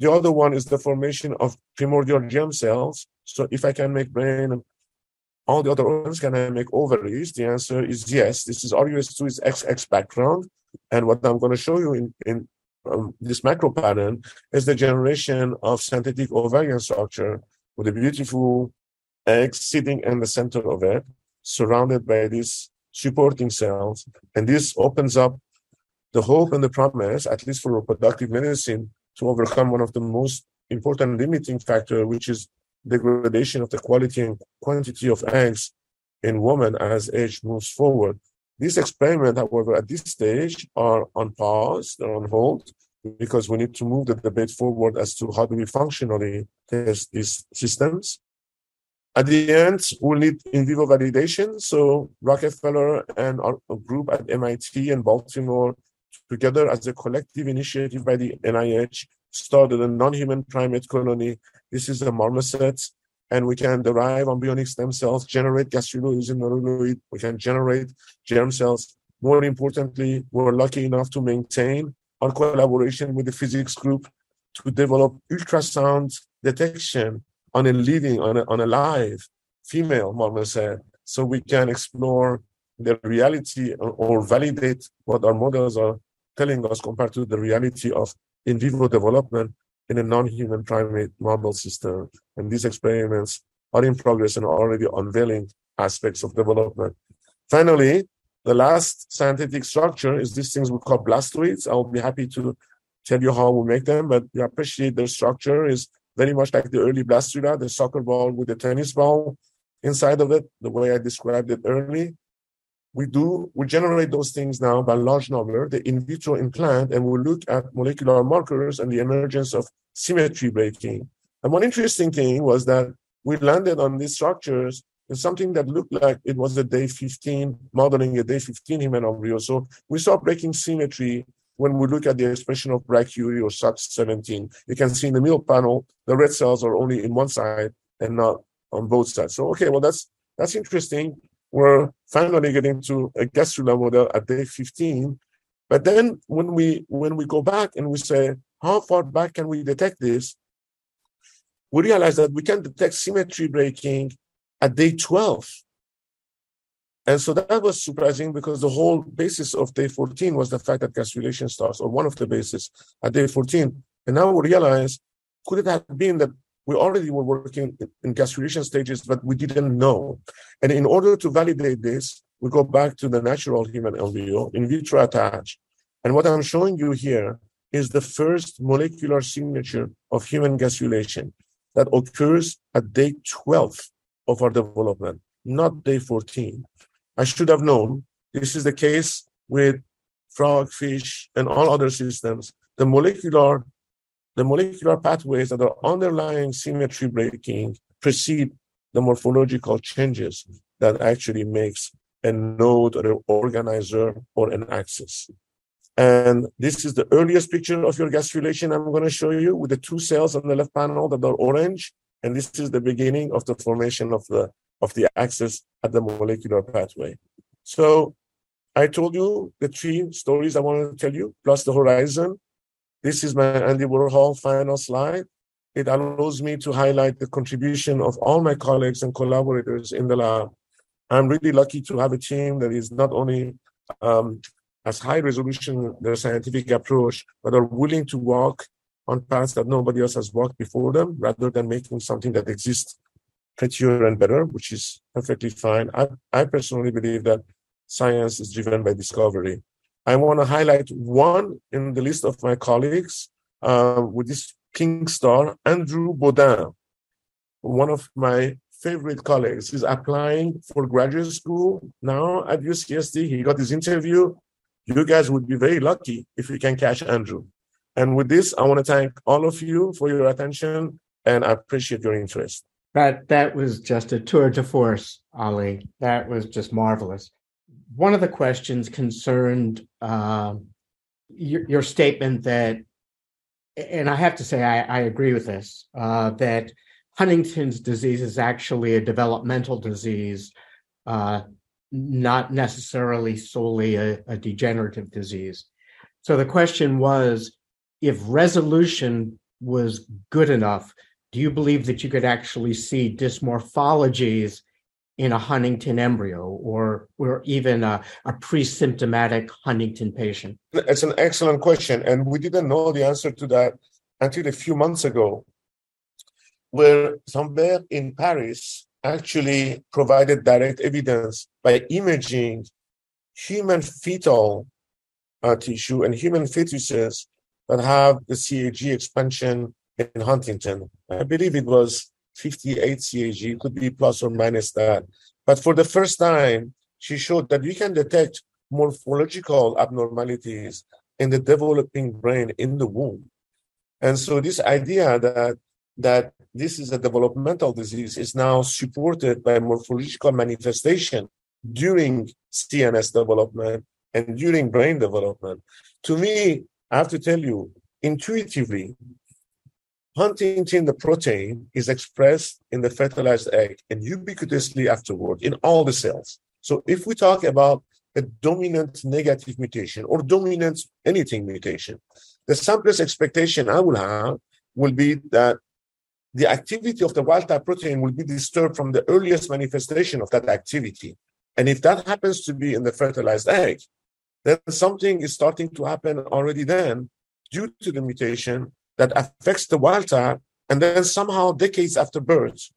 The other one is the formation of primordial germ cells. So if I can make brain, all the other organs can I make ovaries? The answer is yes. This is RUS2 is XX background. And what I'm going to show you in, in um, this macro pattern is the generation of synthetic ovarian structure with a beautiful egg sitting in the center of it, surrounded by these supporting cells. And this opens up the hope and the promise, at least for reproductive medicine, to overcome one of the most important limiting factor, which is degradation of the quality and quantity of eggs in women as age moves forward. These experiments, however, at this stage are on pause, they're on hold, because we need to move the debate forward as to how do we functionally test these systems. At the end, we'll need in vivo validation. So Rockefeller and our group at MIT and Baltimore, together as a collective initiative by the NIH, started a non-human primate colony. This is a marmoset and we can derive embryonic stem cells, generate gastruloids and neuroid. We can generate germ cells. More importantly, we're lucky enough to maintain our collaboration with the physics group to develop ultrasound detection on a living, on a, on a live female marmoset, so we can explore the reality or, or validate what our models are telling us compared to the reality of in vivo development in a non-human primate model system. And these experiments are in progress and are already unveiling aspects of development. Finally, the last scientific structure is these things we call blastoids. I'll be happy to tell you how we make them, but you appreciate their structure is very much like the early blastula, the soccer ball with the tennis ball. inside of it, the way I described it early. We do, we generate those things now by large number, the in vitro implant, and we look at molecular markers and the emergence of symmetry breaking. And one interesting thing was that we landed on these structures in something that looked like it was a day 15, modeling a day 15 human embryo. So we saw breaking symmetry when we look at the expression of BRCA or SOX17. You can see in the middle panel, the red cells are only in one side and not on both sides. So, okay, well, that's that's interesting. We're finally getting to a gastrula model at day 15. But then when we when we go back and we say, how far back can we detect this? We realize that we can detect symmetry breaking at day 12. And so that was surprising because the whole basis of day 14 was the fact that gastrulation starts, or one of the bases at day 14. And now we realize, could it have been that we already were working in gastrulation stages, but we didn't know. And in order to validate this, we go back to the natural human embryo, in vitro attach. And what I'm showing you here is the first molecular signature of human gastrulation that occurs at day 12 of our development, not day 14. I should have known this is the case with frog, fish, and all other systems. The molecular, the molecular pathways that are underlying symmetry breaking precede the morphological changes that actually makes a node or an organizer or an axis. And this is the earliest picture of your gastrulation I'm going to show you with the two cells on the left panel that are orange. And this is the beginning of the formation of the of the axis at the molecular pathway. So I told you the three stories I wanted to tell you, plus the horizon. This is my Andy Warhol final slide. It allows me to highlight the contribution of all my colleagues and collaborators in the lab. I'm really lucky to have a team that is not only um, as high resolution their scientific approach, but are willing to walk on paths that nobody else has walked before them, rather than making something that exists prettier and better, which is perfectly fine. I, I personally believe that science is driven by discovery. I want to highlight one in the list of my colleagues uh, with this pink star, Andrew Baudin, one of my favorite colleagues. He's applying for graduate school now at UCSD. He got his interview you guys would be very lucky if you can catch Andrew. And with this, I want to thank all of you for your attention and I appreciate your interest. That that was just a tour de force, Ali. That was just marvelous. One of the questions concerned uh, your, your, statement that, and I have to say I, I agree with this, uh, that Huntington's disease is actually a developmental disease, uh, not necessarily solely a, a degenerative disease. So the question was if resolution was good enough, do you believe that you could actually see dysmorphologies in a Huntington embryo or, or even a, a pre-symptomatic Huntington patient? It's an excellent question. And we didn't know the answer to that until a few months ago, where somewhere in Paris, actually provided direct evidence by imaging human fetal uh, tissue and human fetuses that have the CAG expansion in Huntington. I believe it was 58 CAG, It could be plus or minus that. But for the first time, she showed that we can detect morphological abnormalities in the developing brain in the womb. And so this idea that that this is a developmental disease is now supported by morphological manifestation during CNS development and during brain development. To me, I have to tell you, intuitively, Huntingtin, the protein, is expressed in the fertilized egg and ubiquitously afterward in all the cells. So if we talk about a dominant negative mutation or dominant anything mutation, the simplest expectation I will have will be that the activity of the wild type protein will be disturbed from the earliest manifestation of that activity. And if that happens to be in the fertilized egg, then something is starting to happen already then due to the mutation that affects the wild type. And then somehow, decades after birth,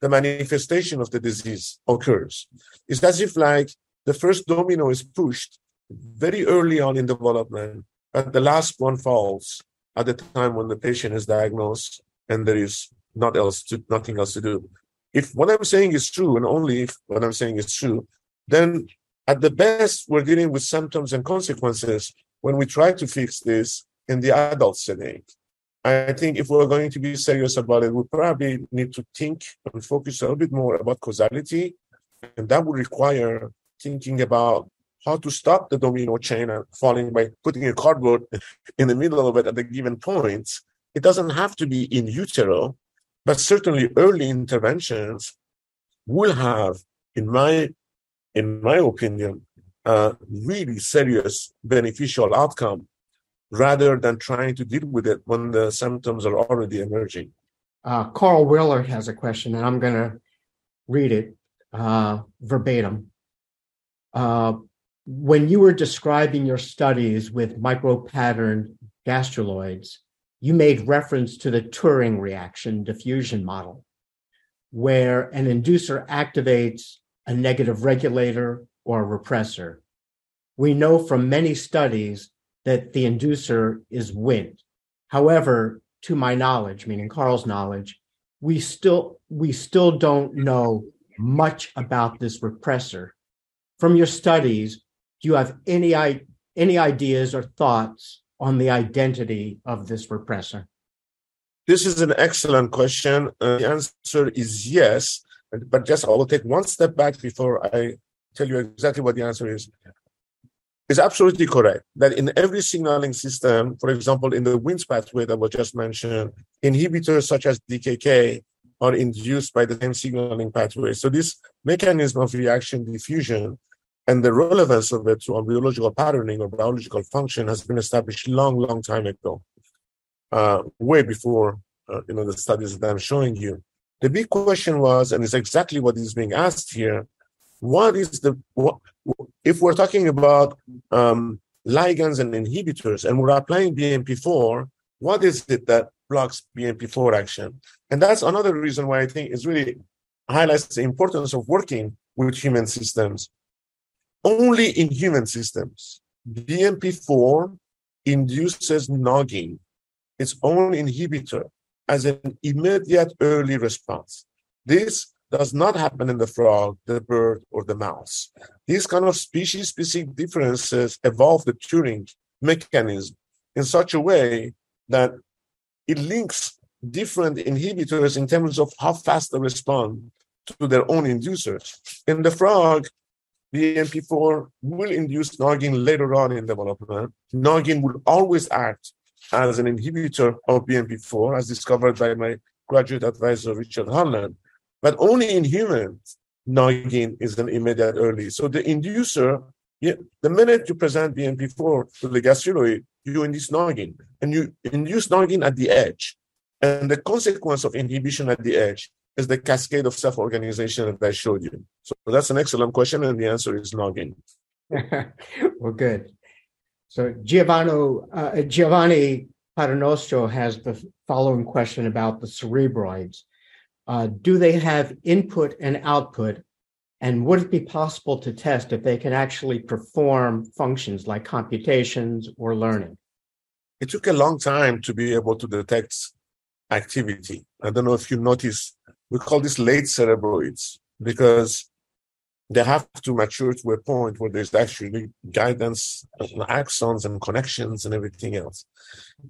the manifestation of the disease occurs. It's as if like the first domino is pushed very early on in development, but the last one falls at the time when the patient is diagnosed and there is not else to nothing else to do. if what I'm saying is true, and only if what I'm saying is true, then at the best, we're dealing with symptoms and consequences when we try to fix this in the adult setting. I think if we're going to be serious about it, we probably need to think and focus a little bit more about causality. And that would require thinking about how to stop the domino chain falling by putting a cardboard in the middle of it at a given point. It doesn't have to be in utero, but certainly early interventions will have, in my in my opinion, a really serious beneficial outcome rather than trying to deal with it when the symptoms are already emerging. Uh, Carl Willer has a question, and I'm going to read it uh, verbatim. Uh, when you were describing your studies with micropatterned gastruloids, you made reference to the Turing reaction diffusion model, where an inducer activates a negative regulator or repressor. We know from many studies that the inducer is Wnt. However, to my knowledge, meaning Carl's knowledge, we still we still don't know much about this repressor. From your studies, do you have any any ideas or thoughts on the identity of this repressor? This is an excellent question. Uh, the answer is yes, but just I will take one step back before I tell you exactly what the answer is. It's absolutely correct that in every signaling system, for example, in the Wnt pathway that was just mentioned, inhibitors such as DKK are induced by the same signaling pathway. So this mechanism of reaction diffusion and the relevance of it to biological patterning or biological function has been established long, long time ago, uh, way before uh, you know the studies that I'm showing you. The big question was, and it's exactly what is being asked here: What is the what, if we're talking about um, ligands and inhibitors, and we're applying BMP4? What is it that blocks BMP4 action? And that's another reason why I think it really highlights the importance of working with human systems only in human systems. BMP4 induces noggin, its own inhibitor, as an immediate early response. This does not happen in the frog, the bird, or the mouse. These kind of species specific differences evolve the Turing mechanism in such a way that it links different inhibitors in terms of how fast they respond to their own inducers. In the frog, BMP4 will induce noggin later on in development. Noggin will always act as an inhibitor of BMP4, as discovered by my graduate advisor, Richard Harland. But only in humans, noggin is an immediate early. So the inducer, the minute you present BMP4 to the gastruloid, you induce noggin, and you induce noggin at the edge. And the consequence of inhibition at the edge is the cascade of self-organization that I showed you? So that's an excellent question, and the answer is noggin. well, good. So Giovanni, uh, Giovanni Paternostro has the following question about the cerebroids. Uh, do they have input and output? And would it be possible to test if they can actually perform functions like computations or learning? It took a long time to be able to detect activity. I don't know if you notice we call this late cerebroids because they have to mature to a point where there's actually guidance, and axons and connections and everything else.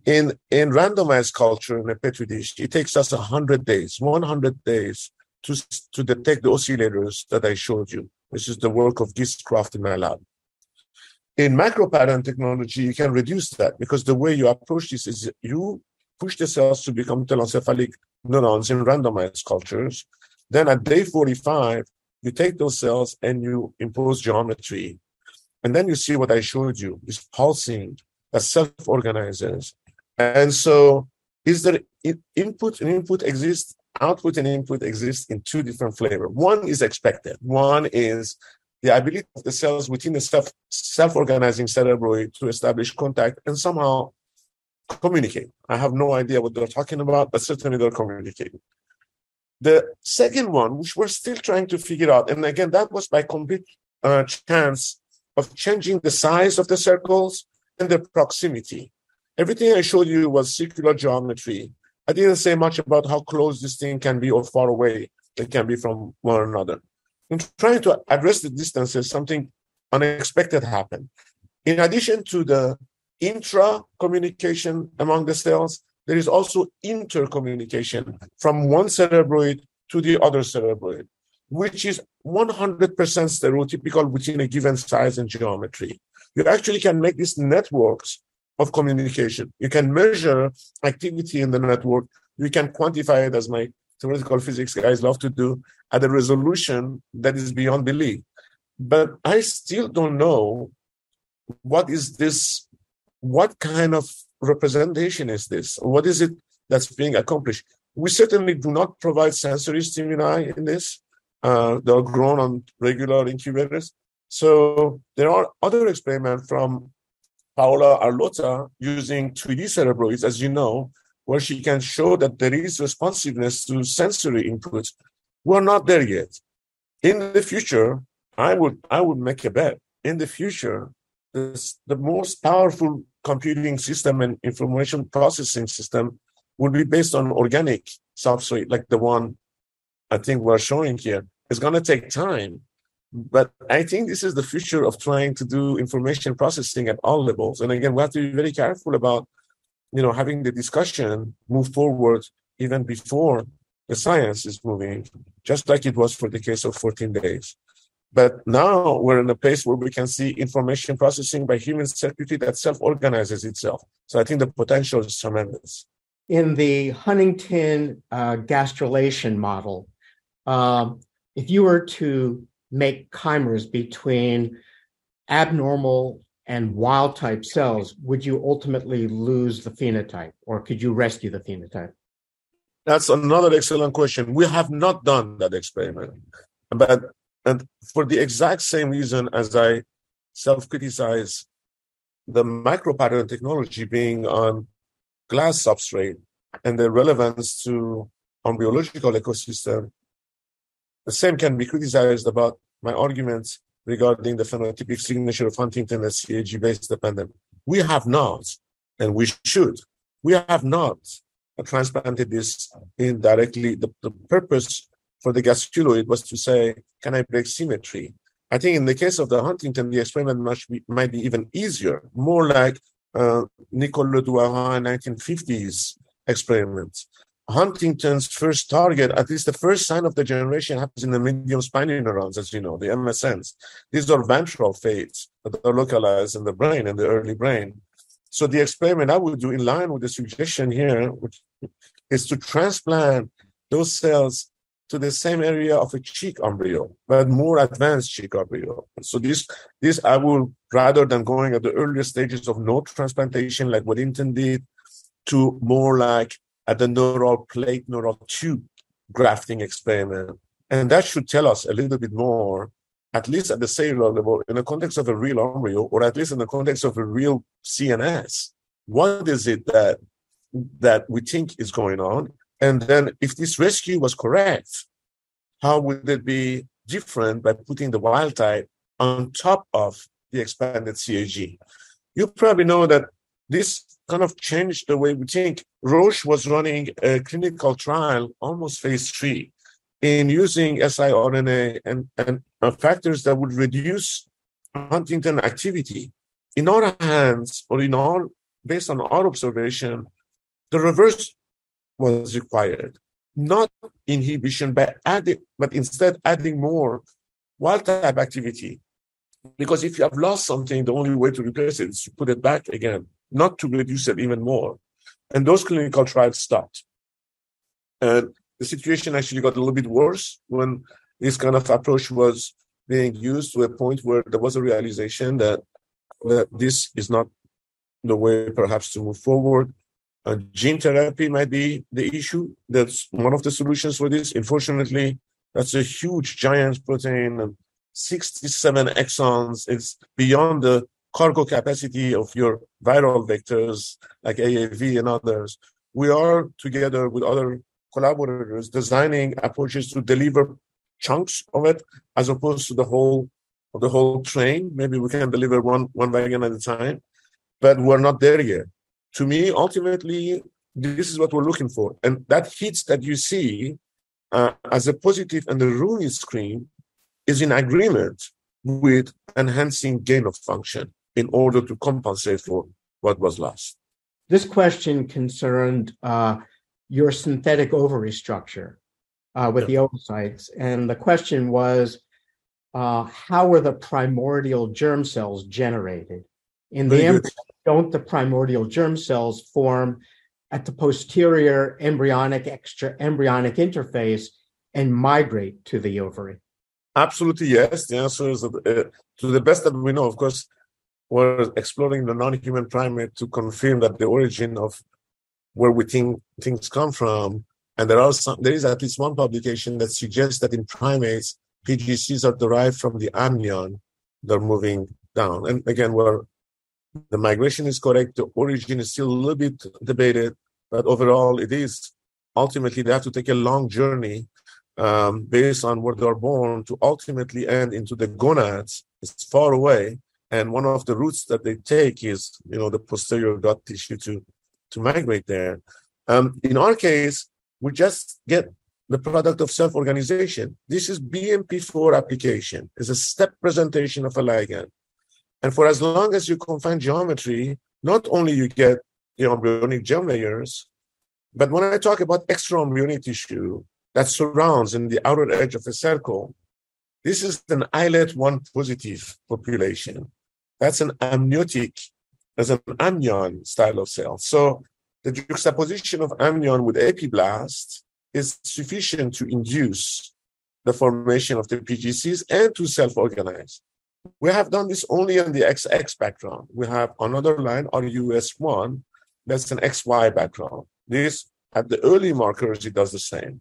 In in randomized culture in a petri dish, it takes us hundred days, 100 days to, to detect the oscillators that I showed you. This is the work of Gist Croft in my lab. In macro pattern technology, you can reduce that because the way you approach this is you push the cells to become telencephalic neurons in randomized cultures. Then at day 45, you take those cells and you impose geometry. And then you see what I showed you, is pulsing that self-organizes. And so is there input and input exists, output and input exist in two different flavors. One is expected. One is the ability of the cells within the self, self-organizing cerebroid to establish contact and somehow communicate. I have no idea what they're talking about, but certainly they're communicating. The second one, which we're still trying to figure out, and again, that was by complete uh, chance of changing the size of the circles and the proximity. Everything I showed you was circular geometry. I didn't say much about how close this thing can be or far away. they can be from one another. In trying to address the distances, something unexpected happened. In addition to the intra communication among the cells, there is also intercommunication from one cerebroid to the other cerebroid, which is 100% stereotypical within a given size and geometry. You actually can make these networks of communication. You can measure activity in the network. You can quantify it, as my theoretical physics guys love to do, at a resolution that is beyond belief. But I still don't know what is this, what kind of representation is this? What is it that's being accomplished? We certainly do not provide sensory stimuli in this. Uh, they're grown on regular incubators. So there are other experiments from Paola Arlotta using 3D cerebroids, as you know, where she can show that there is responsiveness to sensory inputs. We're not there yet. In the future, I would I would make a bet. In the future, this, the most powerful computing system and information processing system will be based on organic substrate, like the one I think we're showing here. It's going to take time, but I think this is the future of trying to do information processing at all levels. And again, we have to be very careful about, you know, having the discussion move forward even before the science is moving, just like it was for the case of 14 days. But now we're in a place where we can see information processing by human circuitry that self organizes itself. So I think the potential is tremendous. In the Huntington uh, gastrulation model, um, if you were to make chimers between abnormal and wild type cells, would you ultimately lose the phenotype or could you rescue the phenotype? That's another excellent question. We have not done that experiment. But and for the exact same reason as I self criticize the micro pattern technology being on glass substrate and the relevance to embryological ecosystem, the same can be criticized about my arguments regarding the phenotypic signature of Huntington as CAG based dependent. We have not, and we should, we have not transplanted this indirectly. The, the purpose for the gastruloid was to say, can I break symmetry? I think in the case of the Huntington, the experiment might be, might be even easier, more like uh, Nicole Le Douarin 1950s experiment. Huntington's first target, at least the first sign of the generation, happens in the medium spiny neurons, as you know, the MSNs. These are ventral fates that are localized in the brain, in the early brain. So the experiment I would do in line with the suggestion here, is to transplant those cells to the same area of a chick embryo, but more advanced chick embryo. So this, this I will, rather than going at the earlier stages of node transplantation, like Waddington did, to more like at the neural plate, neural tube grafting experiment. And that should tell us a little bit more, at least at the cellular level, in the context of a real embryo, or at least in the context of a real CNS. What is it that that we think is going on? And then if this rescue was correct, how would it be different by putting the wild type on top of the expanded CAG? You probably know that this kind of changed the way we think. Roche was running a clinical trial, almost phase three, in using siRNA and, and uh, factors that would reduce Huntington activity. In our hands, or in our, based on our observation, the reverse was required. Not inhibition, but adding, but instead adding more wild type activity. Because if you have lost something, the only way to replace it is to put it back again, not to reduce it even more. And those clinical trials stopped. And the situation actually got a little bit worse when this kind of approach was being used to a point where there was a realization that, that this is not the way perhaps to move forward. Uh, gene therapy might be the issue. That's one of the solutions for this. Unfortunately, that's a huge giant protein 67 exons. It's beyond the cargo capacity of your viral vectors like AAV and others. We are together with other collaborators designing approaches to deliver chunks of it as opposed to the whole the whole train. Maybe we can deliver one one wagon at a time, but we're not there yet to me, ultimately, this is what we're looking for. And that hits that you see uh, as a positive and the Rooney screen is in agreement with enhancing gain of function in order to compensate for what was lost. This question concerned uh, your synthetic ovary structure uh, with yeah. the oocytes. And the question was uh, how were the primordial germ cells generated? In the embryo, don't the primordial germ cells form at the posterior embryonic extra embryonic interface and migrate to the ovary? Absolutely, yes. The answer is uh, to the best that we know. Of course, we're exploring the non-human primate to confirm that the origin of where we think things come from. And there are some, there is at least one publication that suggests that in primates, PGCs are derived from the amnion. They're moving down. And again, where the migration is correct, the origin is still a little bit debated, but overall it is. Ultimately, they have to take a long journey um, based on where they're born to ultimately end into the gonads. It's far away. And one of the routes that they take is, you know, the posterior gut tissue to, to migrate there. Um, in our case, we just get the product of self-organization. This is BMP4 application. It's a step presentation of a ligand. And for as long as you confine geometry, not only you get the embryonic germ layers, but when I talk about extra embryonic tissue, that surrounds in the outer edge of a circle, this is an islet 1 positive population. That's an amniotic, as an amnion style of cell. So the juxtaposition of amnion with epiblast is sufficient to induce the formation of the PGCs and to self-organize. We have done this only on the XX background. We have another line, on US1 that's an XY background. This, at the early markers, it does the same.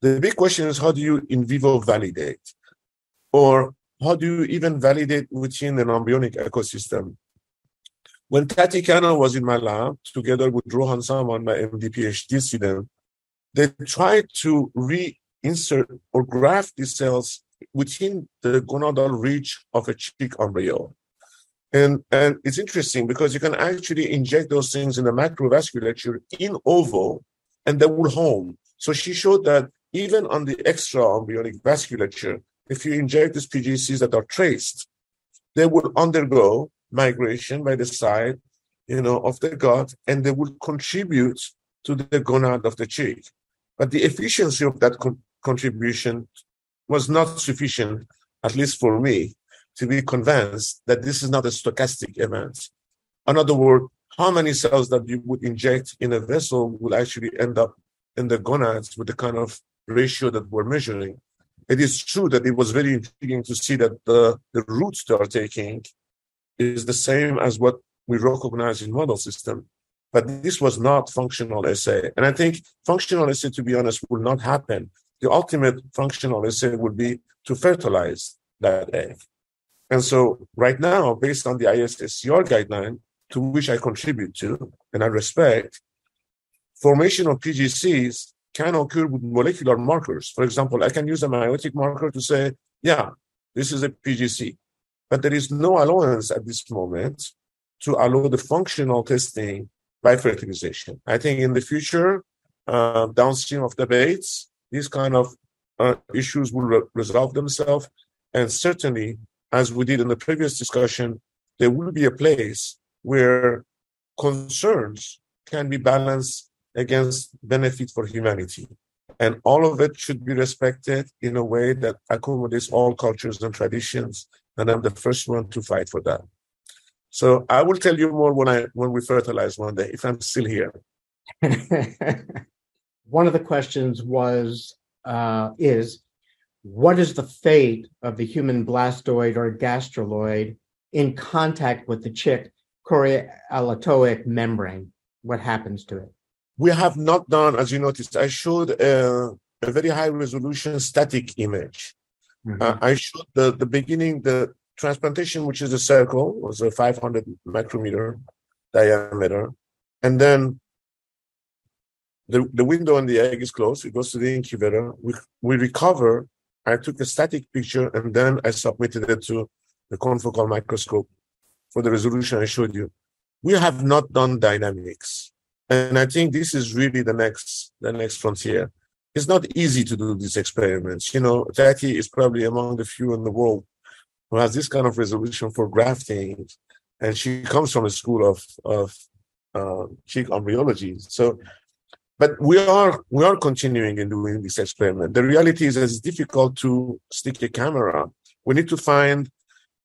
The big question is how do you in vivo validate? Or how do you even validate within an embryonic ecosystem? When Tati was in my lab, together with Rohan Saman, my MD PhD student, they tried to reinsert or graft these cells within the gonadal reach of a chick embryo. And, and it's interesting because you can actually inject those things in the macrovasculature in ovo and they will home. So she showed that even on the extra embryonic vasculature, if you inject these PGCs that are traced, they will undergo migration by the side, you know, of the gut, and they will contribute to the gonad of the chick. But the efficiency of that con- contribution was not sufficient, at least for me, to be convinced that this is not a stochastic event. In other words, how many cells that you would inject in a vessel will actually end up in the gonads with the kind of ratio that we're measuring. It is true that it was very intriguing to see that the, the routes they are taking is the same as what we recognize in model system. But this was not functional assay. And I think functional assay, to be honest, will not happen. The ultimate function of functional assay would be to fertilize that egg. And so right now, based on the ISSCR guideline, to which I contribute to and I respect, formation of PGCs can occur with molecular markers. For example, I can use a meiotic marker to say, yeah, this is a PGC. But there is no allowance at this moment to allow the functional testing by fertilization. I think in the future, uh, downstream of debates, these kind of uh, issues will re- resolve themselves. And certainly, as we did in the previous discussion, there will be a place where concerns can be balanced against benefit for humanity. And all of it should be respected in a way that accommodates all cultures and traditions. And I'm the first one to fight for that. So I will tell you more when I when we fertilize one day, if I'm still here. one of the questions was uh, is what is the fate of the human blastoid or gastruloid in contact with the chick chorioallantoic membrane? What happens to it? we have not done, as you noticed, I showed a, a very high resolution static image. Mm-hmm. Uh, I showed the, the beginning, the transplantation, which is a circle, was a 500 micrometer diameter. And then the, the window on the egg is closed. It goes to the incubator. We, we recover. I took a static picture and then I submitted it to the confocal microscope for the resolution I showed you. We have not done dynamics. And I think this is really the next the next frontier. it's not easy to do these experiments. You know, Jackie is probably among the few in the world who has this kind of resolution for grafting, and she comes from a school of of uh, chick embryology. So, but we are we are continuing in doing this experiment. The reality is, it's difficult to stick a camera. We need to find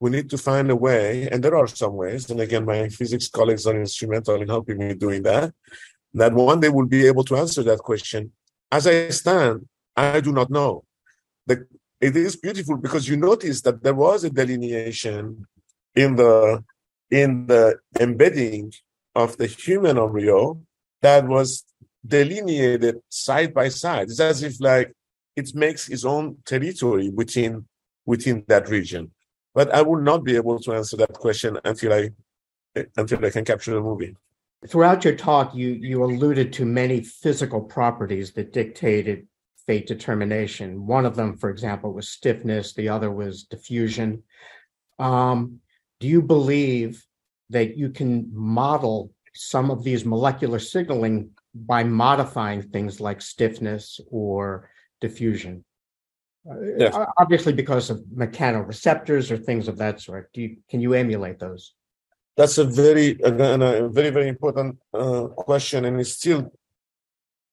we need to find a way, and there are some ways. And again, my physics colleagues are instrumental in helping me doing that. That one day we'll be able to answer that question as I stand, I do not know. The, it is beautiful because you notice that there was a delineation in the in the embedding of the human embryo that was delineated side by side. It's as if like it makes its own territory within within that region. But I will not be able to answer that question until I until I can capture the movie. Throughout your talk, you you alluded to many physical properties that dictated fate determination. One of them, for example, was stiffness. The other was diffusion. Um, do you believe that you can model some of these molecular signaling by modifying things like stiffness or diffusion? Yes. Uh, obviously, because of mechanoreceptors or things of that sort. Do you, can you emulate those? That's a very, again, a very, very important uh, question, and it's still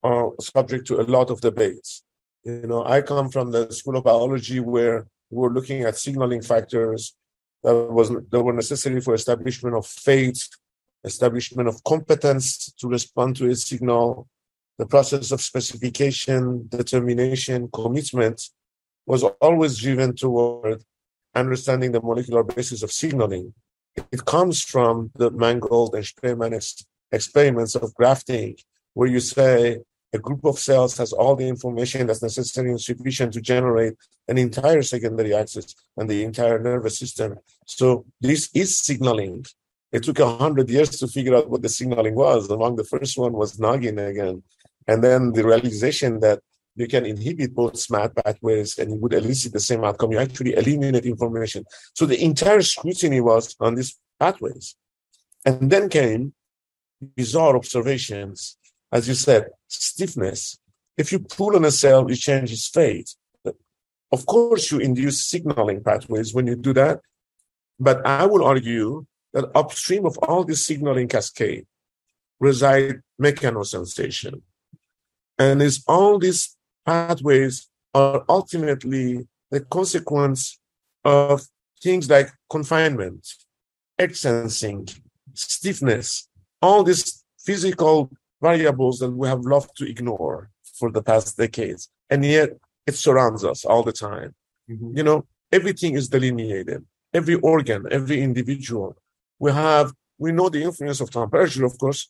uh, subject to a lot of debates. You know, I come from the School of Biology where we're looking at signaling factors that was that were necessary for establishment of fate, establishment of competence to respond to a signal. The process of specification, determination, commitment was always driven toward understanding the molecular basis of signaling. It comes from the Mangold and Spemann ex- experiments of grafting, where you say a group of cells has all the information that's necessary and sufficient to generate an entire secondary axis and the entire nervous system. So this is signaling. It took a hundred years to figure out what the signaling was. Among the first one was noggin again. And then the realization that you can inhibit both SMAD pathways and you would elicit the same outcome. You actually eliminate information. So the entire scrutiny was on these pathways. And then came bizarre observations. As you said, stiffness. If you pull on a cell, it changes fate. Of course, you induce signaling pathways when you do that. But I will argue that upstream of all this signaling cascade reside mechanosensation. And it's all these pathways are ultimately the consequence of things like confinement, edge sensing, stiffness, all these physical variables that we have loved to ignore for the past decades. And yet it surrounds us all the time. Mm-hmm. You know, everything is delineated, every organ, every individual. We have, we know the influence of temperature, of course.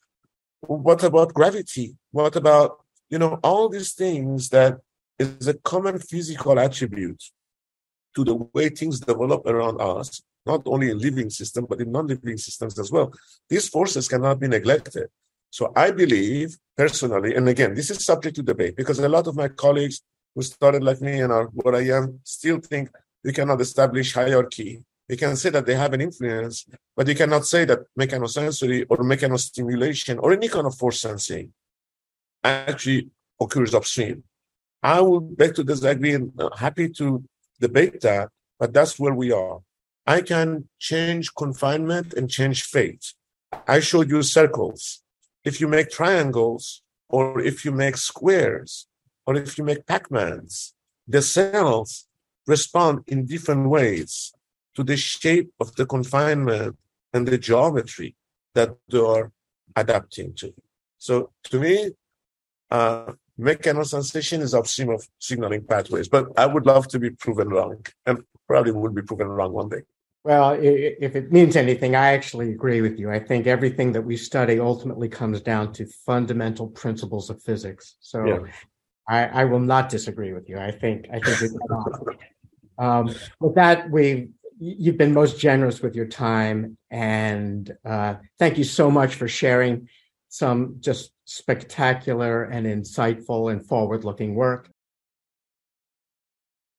What about gravity? What about you know, all these things that is a common physical attribute to the way things develop around us, not only in living systems, but in non-living systems as well. These forces cannot be neglected. So I believe personally, and again, this is subject to debate because a lot of my colleagues who started like me and are what I am still think you cannot establish hierarchy. You can say that they have an influence, but you cannot say that mechanosensory or mechanostimulation or any kind of force sensing actually occurs upstream. I would beg to disagree and uh, happy to debate that, but that's where we are. I can change confinement and change fate. I showed you circles. If you make triangles, or if you make squares, or if you make Pac-Mans, the cells respond in different ways to the shape of the confinement and the geometry that they are adapting to. So to me, uh, mechanosensation is upstream of signaling pathways, but I would love to be proven wrong and probably would be proven wrong one day. Well, if it means anything, I actually agree with you. I think everything that we study ultimately comes down to fundamental principles of physics. So yeah. I, I, will not disagree with you. I think I think um, with that, we you've been most generous with your time, and uh, thank you so much for sharing some just spectacular and insightful and forward looking work.